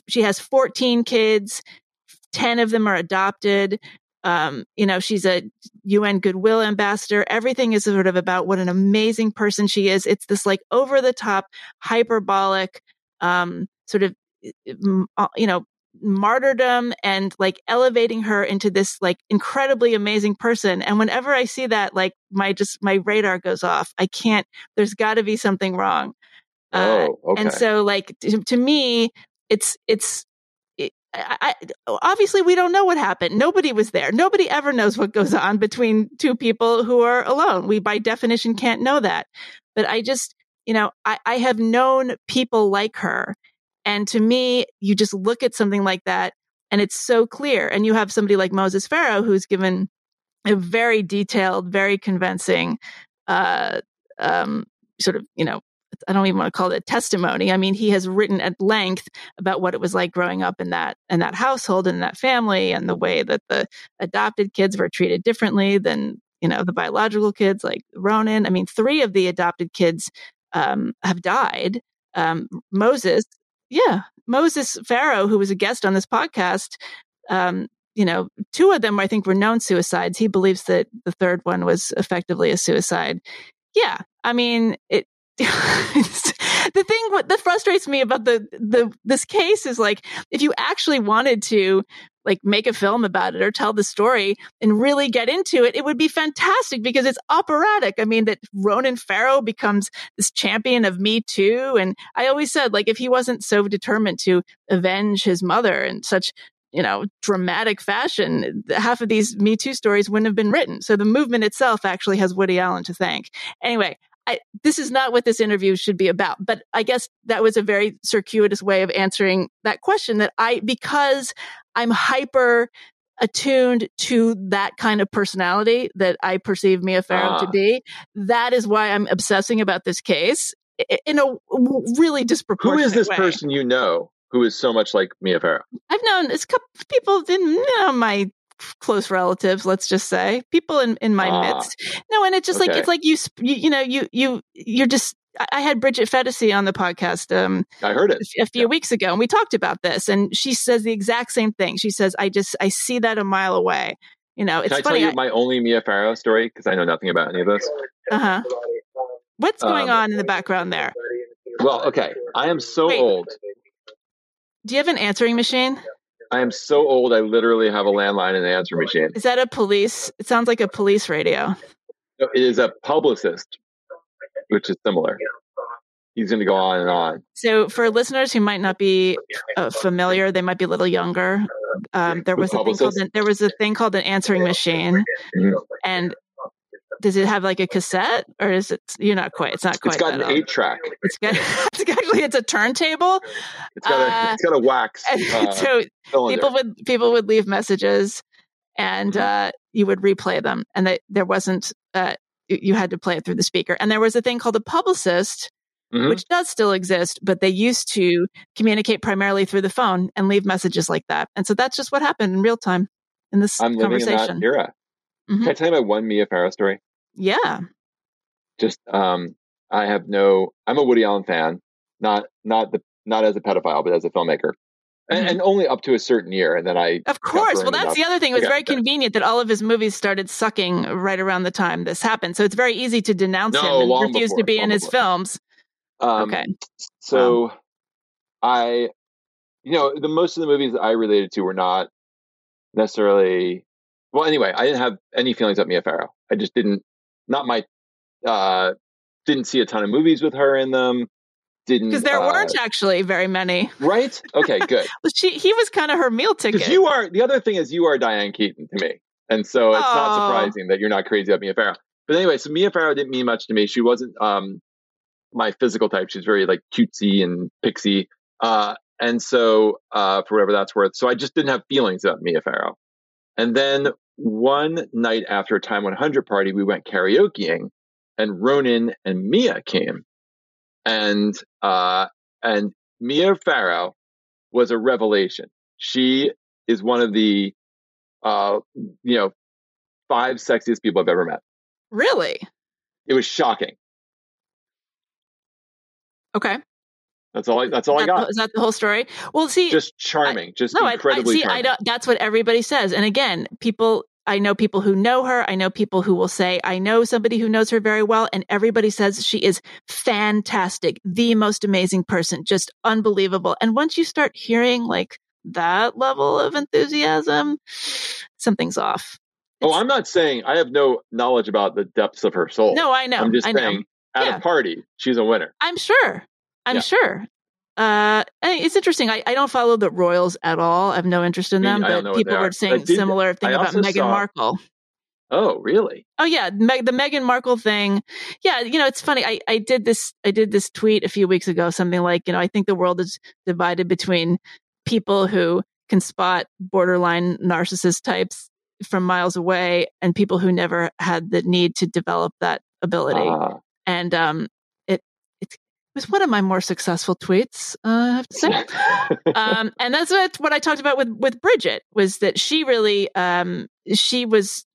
she has 14 kids, 10 of them are adopted. Um, you know, she's a UN Goodwill ambassador. Everything is sort of about what an amazing person she is. It's this like over the top, hyperbolic, um, sort of, you know, martyrdom and like elevating her into this like incredibly amazing person. And whenever I see that, like my just my radar goes off. I can't. There's got to be something wrong. Uh, Oh, okay. And so, like to, to me, it's it's. It, I, I, obviously, we don't know what happened. Nobody was there. Nobody ever knows what goes on between two people who are alone. We, by definition, can't know that. But I just, you know, I, I have known people like her. And to me, you just look at something like that and it's so clear. And you have somebody like Moses Farrow who's given a very detailed, very convincing, uh, um, sort of, you know, I don't even want to call it testimony. I mean, he has written at length about what it was like growing up in that in that household and that family, and the way that the adopted kids were treated differently than you know the biological kids, like Ronan. I mean, three of the adopted kids um, have died. Um, Moses, yeah, Moses Farrow, who was a guest on this podcast, um, you know, two of them I think were known suicides. He believes that the third one was effectively a suicide. Yeah, I mean, it. the thing that frustrates me about the the this case is like if you actually wanted to like make a film about it or tell the story and really get into it, it would be fantastic because it's operatic. I mean, that Ronan Farrow becomes this champion of Me Too. And I always said, like, if he wasn't so determined to avenge his mother in such, you know, dramatic fashion, half of these Me Too stories wouldn't have been written. So the movement itself actually has Woody Allen to thank. Anyway, I, this is not what this interview should be about, but I guess that was a very circuitous way of answering that question that I, because I'm hyper attuned to that kind of personality that I perceive Mia Farrow to Ah. be. That is why I'm obsessing about this case in a really disproportionate Who is this way. person you know who is so much like Mia Farrow? I've known this couple people in you know, my close relatives, let's just say, people in, in my Ah, midst. No, and it's just like it's like you, you you know you you you're just. I- had Bridget Phetasy on the podcast um, I heard it. a few weeks ago, and we talked about this, and she says the exact same thing. She says, "I just I see that a mile away." You know, it's Can I funny. tell you my only Mia Farrow story because I know nothing about any of this? uh huh. What's going Um, on in the background there? Well, okay, I am so Wait. old. Do you have an answering machine? I am so old. I literally have a landline and an answer machine. Is that a police? It sounds like a police radio. No, It is a publicist, which is similar. He's going to go on and on. So, for listeners who might not be uh, familiar, they might be a little younger. Um, there was a thing called an, there was a thing called an answering machine, Mhm. and does it have like a cassette or is it? You're not quite. It's not quite. It's got that an eight track. It's got. It's actually it's a turntable. It's got a Uh, it's got a wax And uh, so cylinder. people would people would leave messages, and Mm-hmm. uh, you would replay them, and they, there wasn't. Uh, you- had to play it through the speaker, and there was a thing called a publicist, Mhm. which does still exist, but they used to communicate primarily through the phone and leave messages like that. And so that's just what happened in real time in this I'm living in that conversation. era. Mhm. Can I tell you my one Mia Farrow story? Yeah. Just um, I have no. I'm a Woody Allen fan, not not the not as a pedophile, but as a filmmaker, and, Mhm. and only up to a certain year, and then I Of course. Well, that's the other thing. It was very convenient that all of his movies started sucking right around the time this happened. So it's very easy to denounce No, him and refuse to be in his before. films. Um, okay. So I, you know, the most of the movies I related to were not necessarily. Well, anyway, I didn't have any feelings about Mia Farrow. I just didn't. Not my. uh Didn't see a ton of movies with her in them. Didn't Because there uh, weren't actually very many. right. Okay, good. She, he was kind of her meal ticket. you are the other thing is you are Diane Keaton to me, and so it's not surprising that you're not crazy about Mia Farrow. But anyway, so Mia Farrow didn't mean much to me. She wasn't um my physical type. She's very like cutesy and pixie, uh, and so uh, for whatever that's worth. So I just didn't have feelings about Mia Farrow. And then one night after a Time 100 party, we went karaokeing, and Ronan and Mia came, and uh, and Mia Farrow was a revelation. She is one of the, uh, you know, five sexiest people I've ever met. really? It was shocking. Okay. That's all. I, that's all I got. Is that the whole story? Well, see, Just charming. just no, I, I incredibly see. I charming. don't. That's what everybody says. And again, people. I know people who know her. I know people who will say, I know somebody who knows her very well. And everybody says she is fantastic, the most amazing person, just unbelievable. And once you start hearing like that level of enthusiasm, something's off. oh, I'm not saying I have no knowledge about the depths of her soul. No, I know. I'm just I know. saying at Yeah. a party, she's a winner. I'm sure. I'm Yeah. sure. Uh, it's interesting. I, I don't follow the Royals at all. I have no interest in them. I But people were are. Saying did- similar thing about Meghan saw- Markle. Oh, really? Oh yeah, Meg, the Meghan Markle thing. Yeah, you know, it's funny. I, I did this. I did this tweet a few weeks ago. Something like, you know, I think the world is divided between people who can spot borderline narcissist types from miles away and people who never had the need to develop that ability. Ah. and um, was one of my more successful tweets. Uh, I have to say. um, and that's what, what I talked about with with Bridget was that she really um, she was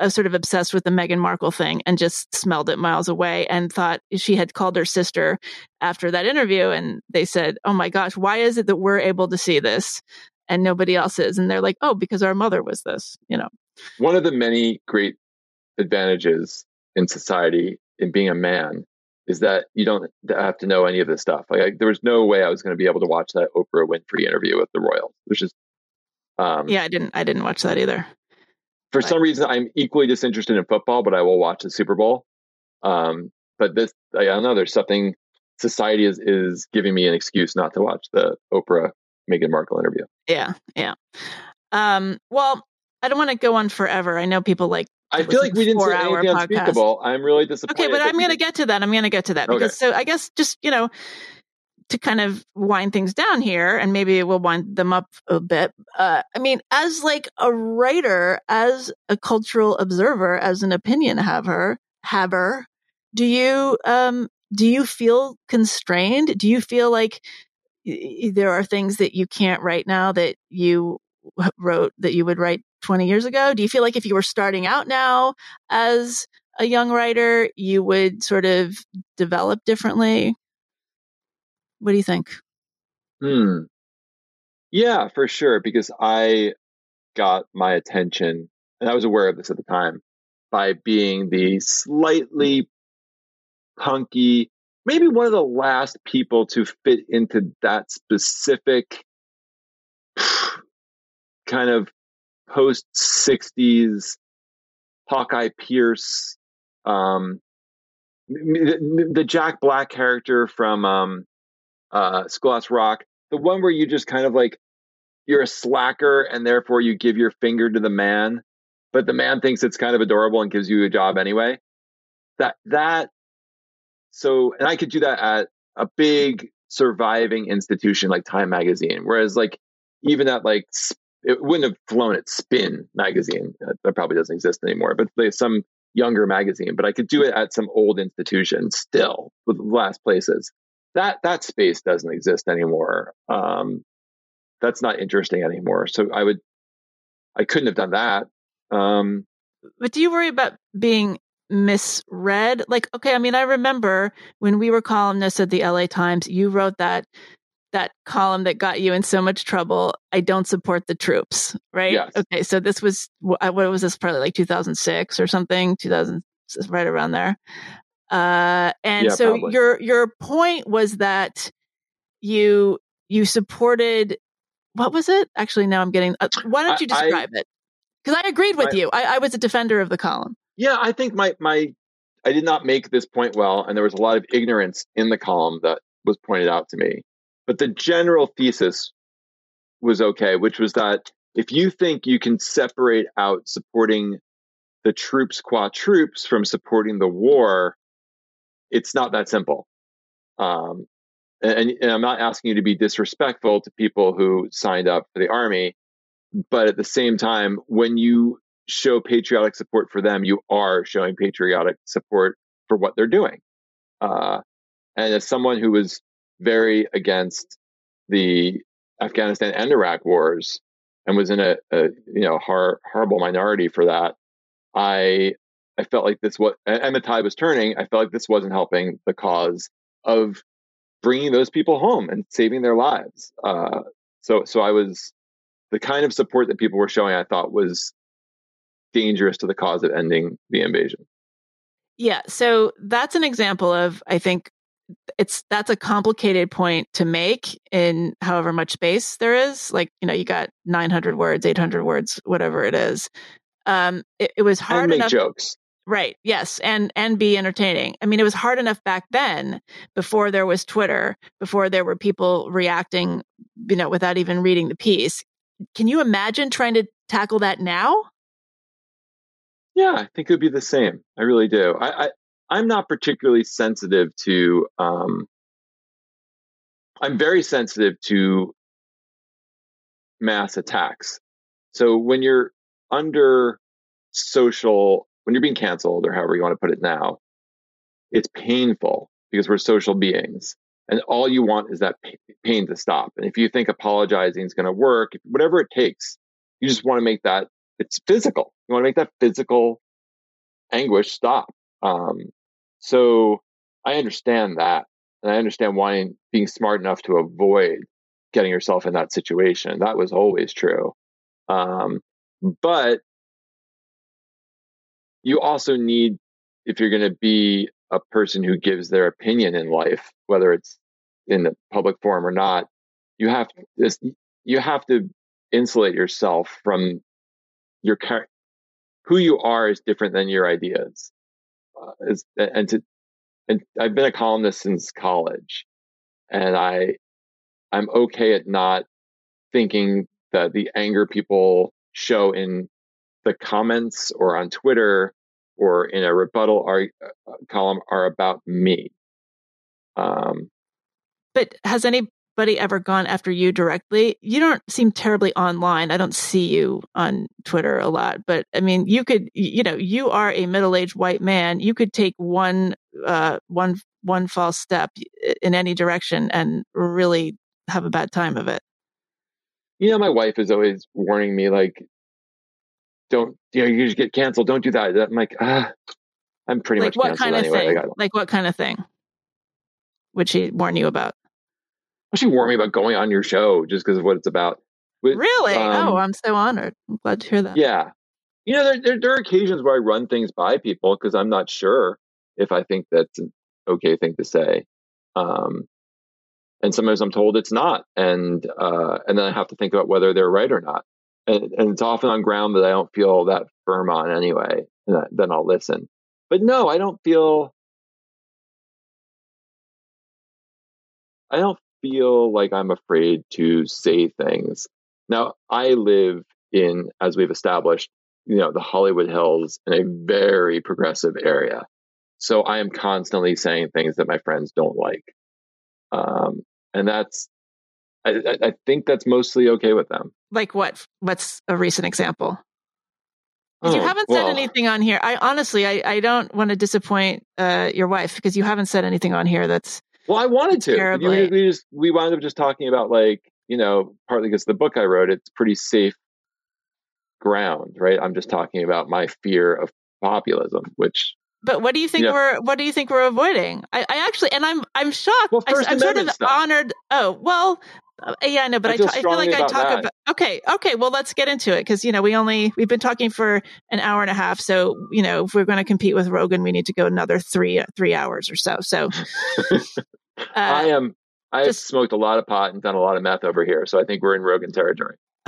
uh, sort of obsessed with the Meghan Markle thing and just smelled it miles away and thought she had called her sister after that interview and they said, "Oh my gosh, why is it that we're able to see this and nobody else is?" And they're like, "Oh, because our mother was this," you know. One of the many great advantages in society in being a man is that you don't have to know any of this stuff. Like I, there was no way I was going to be able to watch that Oprah Winfrey interview with the Royals. which is um, Yeah, I didn't I didn't watch that either. for Right. some reason, I'm equally disinterested in football, but I will watch the Super Bowl. Um, but this, I don't know. There's something society is is giving me an excuse not to watch the Oprah Meghan Markle interview. Yeah, yeah. Um, well, I don't want to go on forever. I know people like I feel like we didn't say anything podcast. unspeakable. I'm really disappointed. Okay, but I'm going to get to that. I'm going to get to that Okay. because so I guess just you know to kind of wind things down here, and maybe we'll wind them up a bit. Uh, I mean, as like a writer, as a cultural observer, as an opinion haver, haver, do you um do you feel constrained? Do you feel like y- y- there are things that you can't write now that you wrote that you would write 20 years ago? Do you feel like if you were starting out now as a young writer, you would sort of develop differently? What do you think? Hmm. Yeah, for sure. Because I got my attention, and I was aware of this at the time, by being the slightly punky, maybe one of the last people to fit into that specific kind of post 60s Hawkeye Pierce, um, the, Jack Black character from um, uh, Schoolhouse Rock, the one where you just kind of like you're a slacker and therefore you give your finger to the man, but the man thinks it's kind of adorable and gives you a job anyway. That that so and I could do that at a big surviving institution like Time Magazine, whereas like even at like it wouldn't have flown at Spin magazine. That probably doesn't exist anymore, but some younger magazine. But I could do it at some old institution still with last places. That that space doesn't exist anymore. Um, that's not interesting anymore. So I would, I couldn't have done that. Um, but do you worry about being misread? Like, okay, I mean, I remember when we were columnists at the LA Times, you wrote that that column that got you in so much trouble. I don't support the troops, right? Yes. Okay, so this was what was this? Probably like 2006 or something, 2000, right around there. Uh, and yeah, so probably. your your point was that you you supported what was it? Actually, now I'm getting. Uh, why don't you describe I, it? Because I agreed with I, you. I, I was a defender of the column. Yeah, I think my my I did not make this point well, and there was a lot of ignorance in the column that was pointed out to me. But the general thesis was okay, which was that if you think you can separate out supporting the troops qua troops from supporting the war, it's not that simple. Um, and, and, I'm not asking you to be disrespectful to people who signed up for the army, but at the same time, when you show patriotic support for them, you are showing patriotic support for what they're doing. Uh, and as someone who was very against the Afghanistan and Iraq wars and was in a, a you know hor- horrible minority for that, I I felt like this was and the tide was turning. I felt like this wasn't helping the cause of bringing those people home and saving their lives. Uh, so so I was the kind of support that people were showing. I thought was dangerous to the cause of ending the invasion. Yeah, so that's an example of I think it's that's a complicated point to make in however much space there is. Like you know, you got 900 words, 800 words, whatever it is. Um, it, it was hard and make enough. jokes. Right. Yes. And, and be entertaining. I mean, it was hard enough back then before there was Twitter, before there were people reacting, you know, without even reading the piece. Can you imagine trying to tackle that now? Yeah, I think it would be the same. I really do. I, I I'm not particularly sensitive to. Um, I'm very sensitive to mass attacks. So when you're under social, when you're being canceled or however you want to put it now, it's painful because we're social beings. And all you want is that pain to stop. And if you think apologizing is going to work, whatever it takes, you just want to make that it's physical. You want to make that physical anguish stop. Um, so I understand that. And I understand wanting, being smart enough to avoid getting yourself in that situation. That was always true. Um, but you also need, if you're going to be a person who gives their opinion in life, whether it's in the public forum or not, you have this, you have to insulate yourself from your who you are is different than your ideas. Uh, is, and to, and I've been a columnist since college, and I, I'm okay at not thinking that the anger people show in the comments or on Twitter or in a rebuttal ar- uh, column are about me. Um, but has any anybody ever gone after you directly? You don't seem terribly online. I don't see you on Twitter a lot, but I mean, you could, you know, you are a middle-aged white man. You could take one, uh, one, one false step in any direction and really have a bad time of it. You know, my wife is always warning me, like, don't you know you just get canceled. Don't do that. I'm like ah, I'm pretty like much what kind of anyway. thing? Like what kind of thing? Would she warn you about? She warned me about going on your show just because of what it's about. But, really? Um, oh, I'm so honored. I'm glad to hear that. Yeah, you know, there, there, there are occasions where I run things by people because I'm not sure if I think that's an okay thing to say. Um, and sometimes I'm told it's not, and uh, and then I have to think about whether they're right or not. And, and it's often on ground that I don't feel that firm on anyway, and then I'll listen. But no, I don't feel. I don't feel like I'm afraid to say things. Now, I live in, as we've established, you know, the Hollywood Hills in a very progressive area. So I am constantly saying things that my friends don't like. Um, and that's, I, I think that's mostly okay with them. Like what? What's a recent example? Oh, you haven't said well, anything on here. I honestly, I, I don't want to disappoint uh, your wife because you haven't said anything on here that's. Well, I wanted to. We, we, just we wound up just talking about like you know partly because the book I wrote it's pretty safe ground, right? I'm just talking about my fear of populism, which but what do you think know, we're what do you think we're avoiding? I, I actually and I'm I'm shocked. Well, I, am sort of stuff. honored. Oh well, uh, yeah, I know, but I, I, feel, I feel like I talk that. about. Okay, okay, well let's get into it because you know we only we've been talking for an hour and a half, so you know if we're going to compete with Rogan, we need to go another three three hours or so. So uh, I am. I have smoked a lot of pot and done a lot of meth over here, so I think we're in Rogan territory.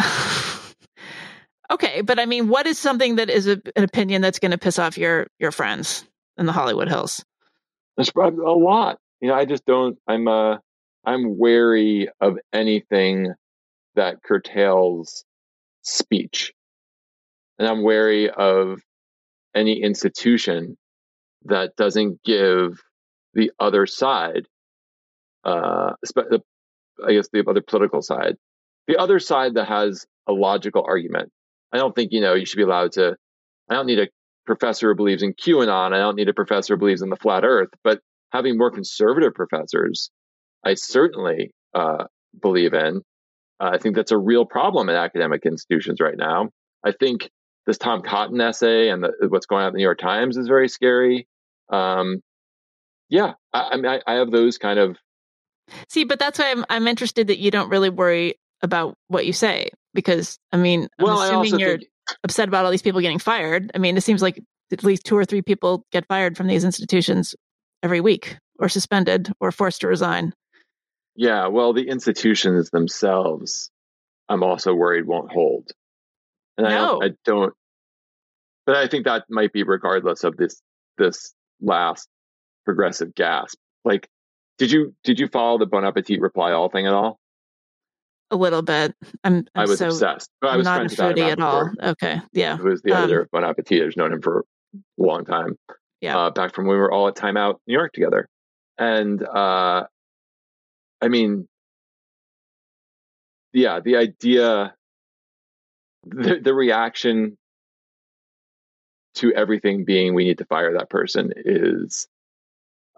Okay, but I mean, what is something that is a, an opinion that's going to piss off your your friends in the Hollywood Hills? That's probably a lot. You know, I just don't. I'm uh, I'm wary of anything that curtails speech, and I'm wary of any institution that doesn't give the other side, uh, I guess the other political side, the other side that has a logical argument I don't think, you know, you should be allowed to, I don't need a professor who believes in QAnon. I don't need a professor who believes in the flat earth, but having more conservative professors, I certainly uh, believe in. Uh, I think that's a real problem in academic institutions right now. I think this Tom Cotton essay and the, what's going on in the New York Times is very scary. Um, yeah, I, I mean, I, I have those kind of. See, but that's why I'm I'm interested that you don't really worry about what you say because I mean, I'm well, assuming you're think... upset about all these people getting fired. I mean, it seems like at least two or three people get fired from these institutions every week or suspended or forced to resign. Yeah, well, the institutions themselves, I'm also worried won't hold. And no. I, don't, I don't, but I think that might be regardless of this this last progressive gasp. Like, did you did you follow the Bon Appetit reply all thing at all? A little bit. I'm. I'm i was so, obsessed. I was not a foodie at all. Okay, yeah. Who was the um, editor of Bon Appetit? I've known him for a long time. Yeah, uh, back from when we were all at Time Out New York together, and uh, I mean, yeah, the idea, the, the reaction to everything being we need to fire that person is,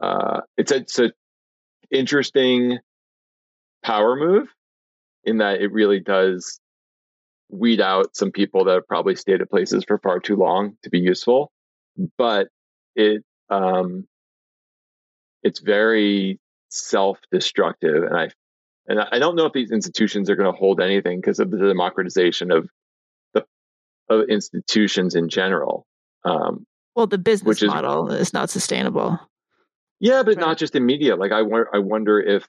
uh, it's a, it's a interesting power move in that it really does weed out some people that have probably stayed at places for far too long to be useful. But it um, it's very self-destructive, and I and I don't know if these institutions are going to hold anything because of the democratization of the of institutions in general. Um, well, the business model is, is not sustainable. Yeah, but right. not just in media. Like I, I wonder if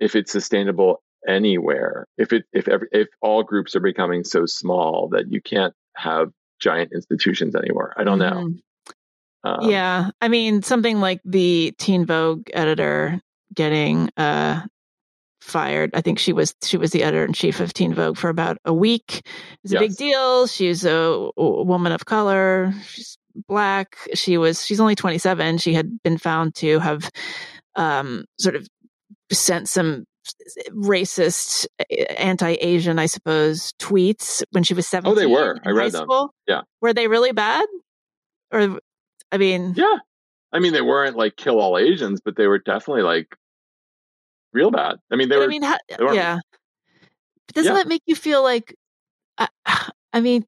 if it's sustainable anywhere. If it if every, if all groups are becoming so small that you can't have giant institutions anymore. I don't mm-hmm. know. Um, yeah, I mean something like the Teen Vogue editor getting uh, fired. I think she was she was the editor in chief of Teen Vogue for about a week. It's a yes. big deal. She's a, a woman of color. She's black. She was she's only 27. She had been found to have um, sort of sent some racist, anti-Asian, I suppose, tweets when she was seventeen. Oh, they were. I read them. Yeah. Were they really bad? Or, I mean, yeah. I mean, they weren't like kill all Asians, but they were definitely like real bad. I mean, they were. I mean, yeah. But doesn't yeah. that make you feel like? I, I mean,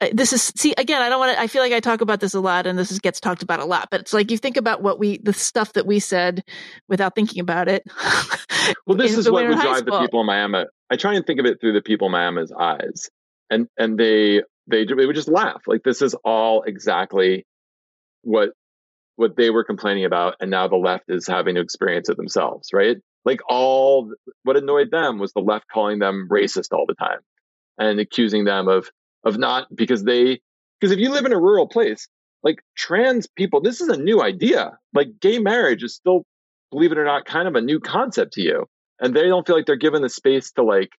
Uh, this is see again. I don't want to. I feel like I talk about this a lot, and this is, gets talked about a lot. But it's like you think about what we, the stuff that we said, without thinking about it. well, this is what would drive the people in Miami. I try and think of it through the people in Miami's eyes, and and they they they would just laugh like this is all exactly what what they were complaining about, and now the left is having to experience it themselves, right? Like all what annoyed them was the left calling them racist all the time and accusing them of of not because they because if you live in a rural place like trans people this is a new idea. Like gay marriage is still believe it or not kind of a new concept to you. And they don't feel like they're given the space to like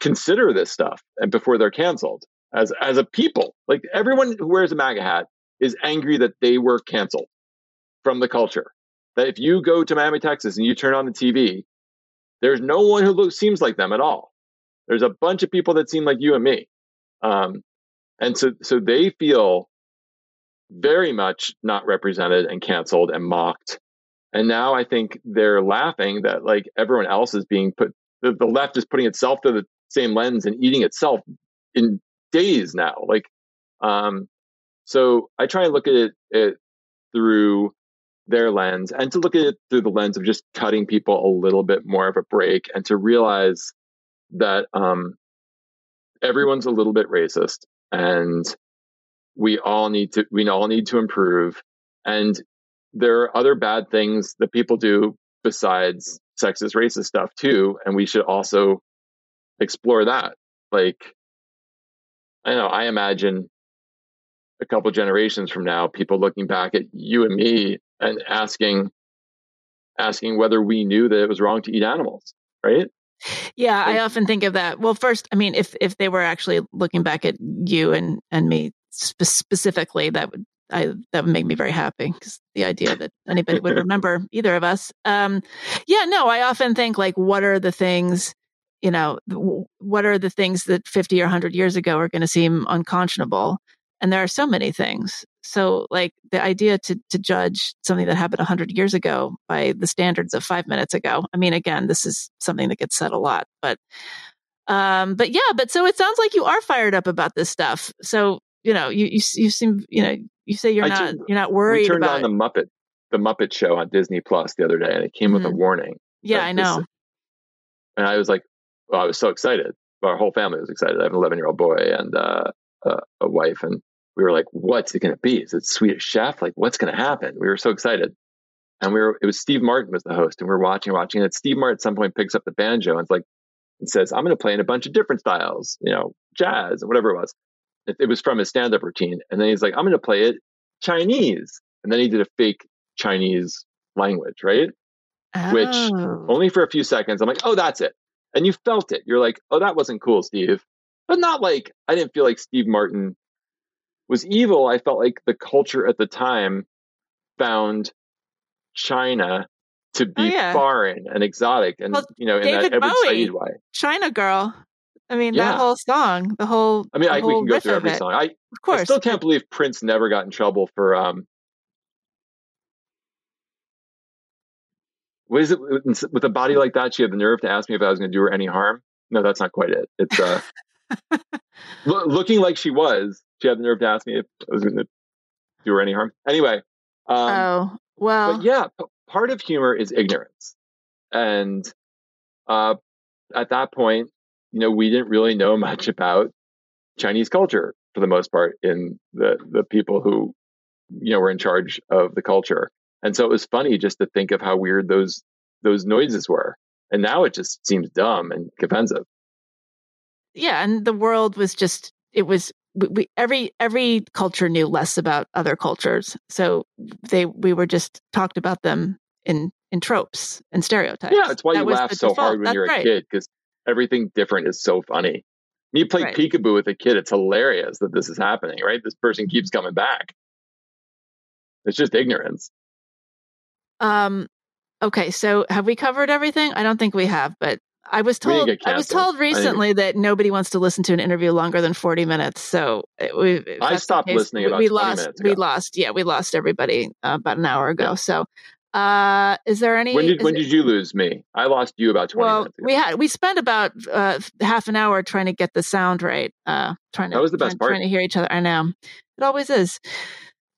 consider this stuff and before they're canceled. As as a people like everyone who wears a maga hat is angry that they were canceled from the culture. That if you go to miami texas and you turn on the tv there's no one who looks seems like them at all. There's a bunch of people that seem like you and me um, and so, so they feel very much not represented and canceled and mocked. And now I think they're laughing that like everyone else is being put, the, the left is putting itself to the same lens and eating itself in days now. Like, um, so I try and look at it, it through their lens and to look at it through the lens of just cutting people a little bit more of a break and to realize that um, everyone's a little bit racist and we all need to we all need to improve. And there are other bad things that people do besides sexist racist stuff too and we should also explore that. Like i know i imagine a couple generations from now people looking back at you and me and asking asking whether we knew that it was wrong to eat animals right yeah, I often think of that. Well, first, I mean, if if they were actually looking back at you and and me spe- specifically, that would I that would make me very happy because the idea that anybody would remember either of us. Um, yeah, no, I often think like, what are the things, you know, what are the things that fifty or hundred years ago are going to seem unconscionable, and there are so many things. So, like the idea to to judge something that happened hundred years ago by the standards of five minutes ago. I mean, again, this is something that gets said a lot, but um, but yeah, but so it sounds like you are fired up about this stuff. So you know, you you, you seem you know you say you're I not you're not worried. We turned about on the Muppet the Muppet Show on Disney Plus the other day, and it came mm-hmm. with a mm-hmm. warning. Yeah, I know. This, and I was like, well, I was so excited. Our whole family was excited. I have an 11 year old boy and uh, a, a wife, and we were like, what's it going to be? Is it Swedish Chef? Like, what's going to happen? We were so excited. And we were, it was Steve Martin was the host and we were watching, watching. And Steve Martin at some point picks up the banjo and it's like, and says, I'm going to play in a bunch of different styles, you know, jazz and whatever it was. It, it was from his stand up routine. And then he's like, I'm going to play it Chinese. And then he did a fake Chinese language, right? Oh. Which only for a few seconds, I'm like, oh, that's it. And you felt it. You're like, oh, that wasn't cool, Steve. But not like, I didn't feel like Steve Martin was evil, I felt like the culture at the time found China to be oh, yeah. foreign and exotic and well, you know in David that every way. China girl. I mean yeah. that whole song, the whole. I mean, I, we can go through every song. I of course. I still can't believe Prince never got in trouble for um. What is it with a body like that? She had the nerve to ask me if I was going to do her any harm. No, that's not quite it. It's uh, looking like she was she had the nerve to ask me if I was going to do her any harm. Anyway. Um, oh, well. But yeah, p- part of humor is ignorance. And uh, at that point, you know, we didn't really know much about Chinese culture for the most part in the, the people who, you know, were in charge of the culture. And so it was funny just to think of how weird those those noises were. And now it just seems dumb and offensive. Yeah, and the world was just it was we, we, every every culture knew less about other cultures so they we were just talked about them in in tropes and stereotypes yeah it's why that you laugh so default. hard when That's you're a right. kid because everything different is so funny you play right. peekaboo with a kid it's hilarious that this is happening right this person keeps coming back it's just ignorance um okay so have we covered everything i don't think we have but I was told I was told recently that nobody wants to listen to an interview longer than 40 minutes. So it, we, I stopped case, listening we, we lost we lost yeah, we lost everybody uh, about an hour ago. Yeah. So Uh, is there any? When did when it, did you lose me? I lost you about twenty well, minutes ago. we had we spent about uh, half an hour trying to get the sound right. Uh, trying to that was the best trying, part. Trying to hear each other. I know it always is.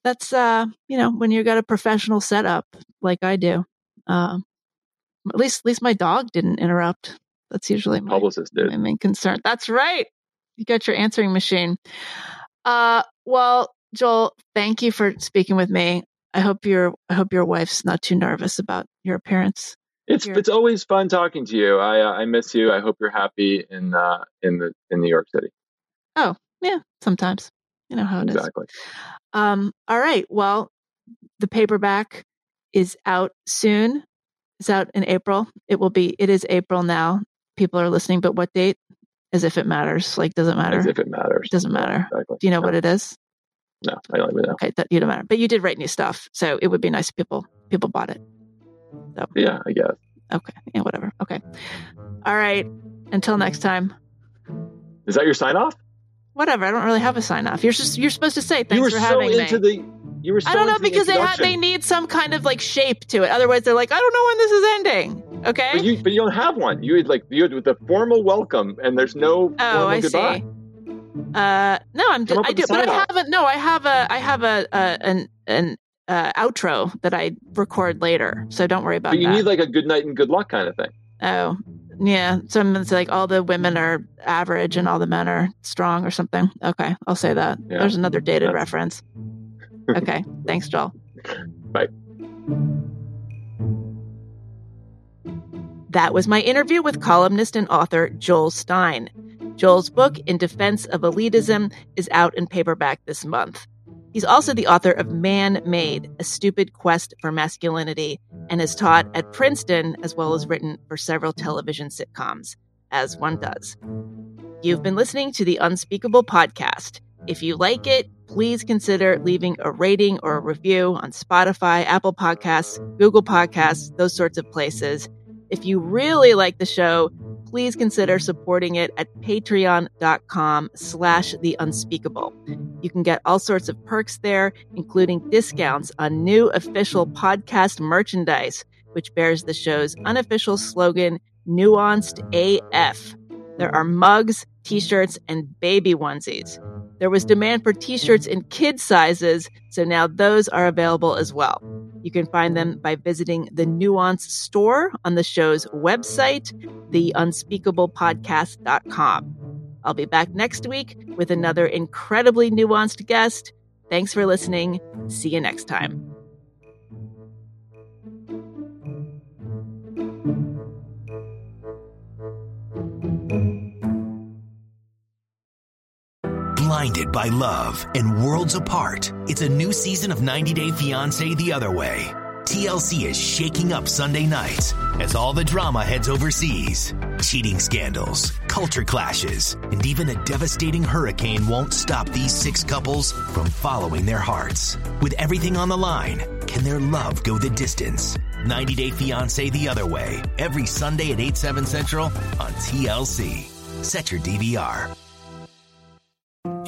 That's uh, you know, when you've got a professional setup like I do. Uh, at least at least my dog didn't interrupt. That's usually my, Publicist did. my main concern. That's right. You got your answering machine. Uh, well, Joel, thank you for speaking with me. I hope your I hope your wife's not too nervous about your appearance. It's it's always fun talking to you. I uh, I miss you. I hope you're happy in uh in the in New York City. Oh yeah, sometimes you know how it is. exactly. Um, all right. Well, the paperback is out soon. It's out in April. It will be. It is April now. People are listening, but what date? As if it matters. Like, does it matter? As if it matters. Doesn't matter. Exactly. Do you know no, what it is? No, I don't even know. Okay, that you don't matter. But you did write new stuff, so it would be nice if people people bought it. So. Yeah, I guess. Okay, yeah, whatever. Okay, all right. Until next time. Is that your sign off? Whatever. I don't really have a sign off. You're just you're supposed to say thanks you were for so having into me. the. You were. So I don't know into the because they have they need some kind of like shape to it. Otherwise, they're like, I don't know when this is ending. Okay. But you, but you don't have one. You had like you had the formal welcome, and there's no Oh, formal I goodbye. see. Uh, no, I'm I do, a but I haven't. No, I have a, I have a, a an an uh, outro that I record later. So don't worry about But you that. need like a good night and good luck kind of thing. oh, yeah. Someone's like all the women are average and all the men are strong or something. Okay, I'll say that. Yeah. There's another mm-hmm. dated That's- reference. Okay, thanks, Joel. Bye. That was my interview with columnist and author Joel Stein. Joel's book, In Defense of Elitism, is out in paperback this month. He's also the author of Man Made, A Stupid Quest for Masculinity, and has taught at Princeton as well as written for several television sitcoms, as one does. You've been listening to the Unspeakable Podcast. If you like it, please consider leaving a rating or a review on Spotify, Apple Podcasts, Google Podcasts, those sorts of places. If you really like the show, please consider supporting it at patreon.com slash the unspeakable. You can get all sorts of perks there, including discounts on new official podcast merchandise, which bears the show's unofficial slogan, Nuanced AF. There are mugs, t-shirts, and baby onesies. There was demand for t-shirts in kid sizes, so now those are available as well. You can find them by visiting the Nuance store on the show's website, theunspeakablepodcast.com. I'll be back next week with another incredibly nuanced guest. Thanks for listening. See you next time. Blinded by love and worlds apart, it's a new season of 90 Day Fiancé the other way. TLC is shaking up Sunday nights as all the drama heads overseas. Cheating scandals, culture clashes, and even a devastating hurricane won't stop these six couples from following their hearts. With everything on the line, can their love go the distance? 90 Day Fiancé the other way, every Sunday at 8, 7 central on TLC. Set your DVR.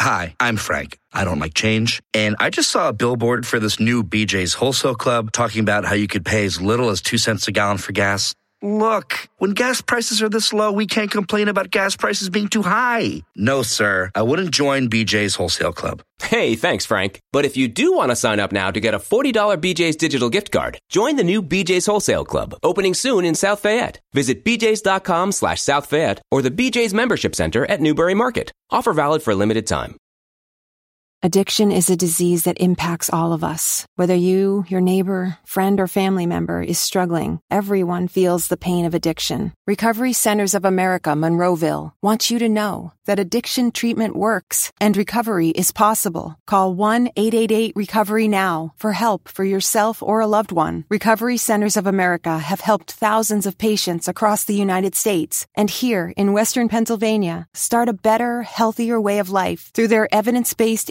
Hi, I'm Frank. I don't like change. And I just saw a billboard for this new BJ's Wholesale Club talking about how you could pay as little as two cents a gallon for gas. Look, when gas prices are this low, we can't complain about gas prices being too high. No, sir. I wouldn't join BJ's Wholesale Club. Hey, thanks, Frank. But if you do want to sign up now to get a $40 BJ's digital gift card, join the new BJ's Wholesale Club, opening soon in South Fayette. Visit bjs.com slash South Fayette or the BJ's Membership Center at Newbury Market. Offer valid for a limited time. Addiction is a disease that impacts all of us. Whether you, your neighbor, friend, or family member is struggling, everyone feels the pain of addiction. Recovery Centers of America, Monroeville, wants you to know that addiction treatment works and recovery is possible. Call 1 888 Recovery Now for help for yourself or a loved one. Recovery Centers of America have helped thousands of patients across the United States and here in Western Pennsylvania start a better, healthier way of life through their evidence based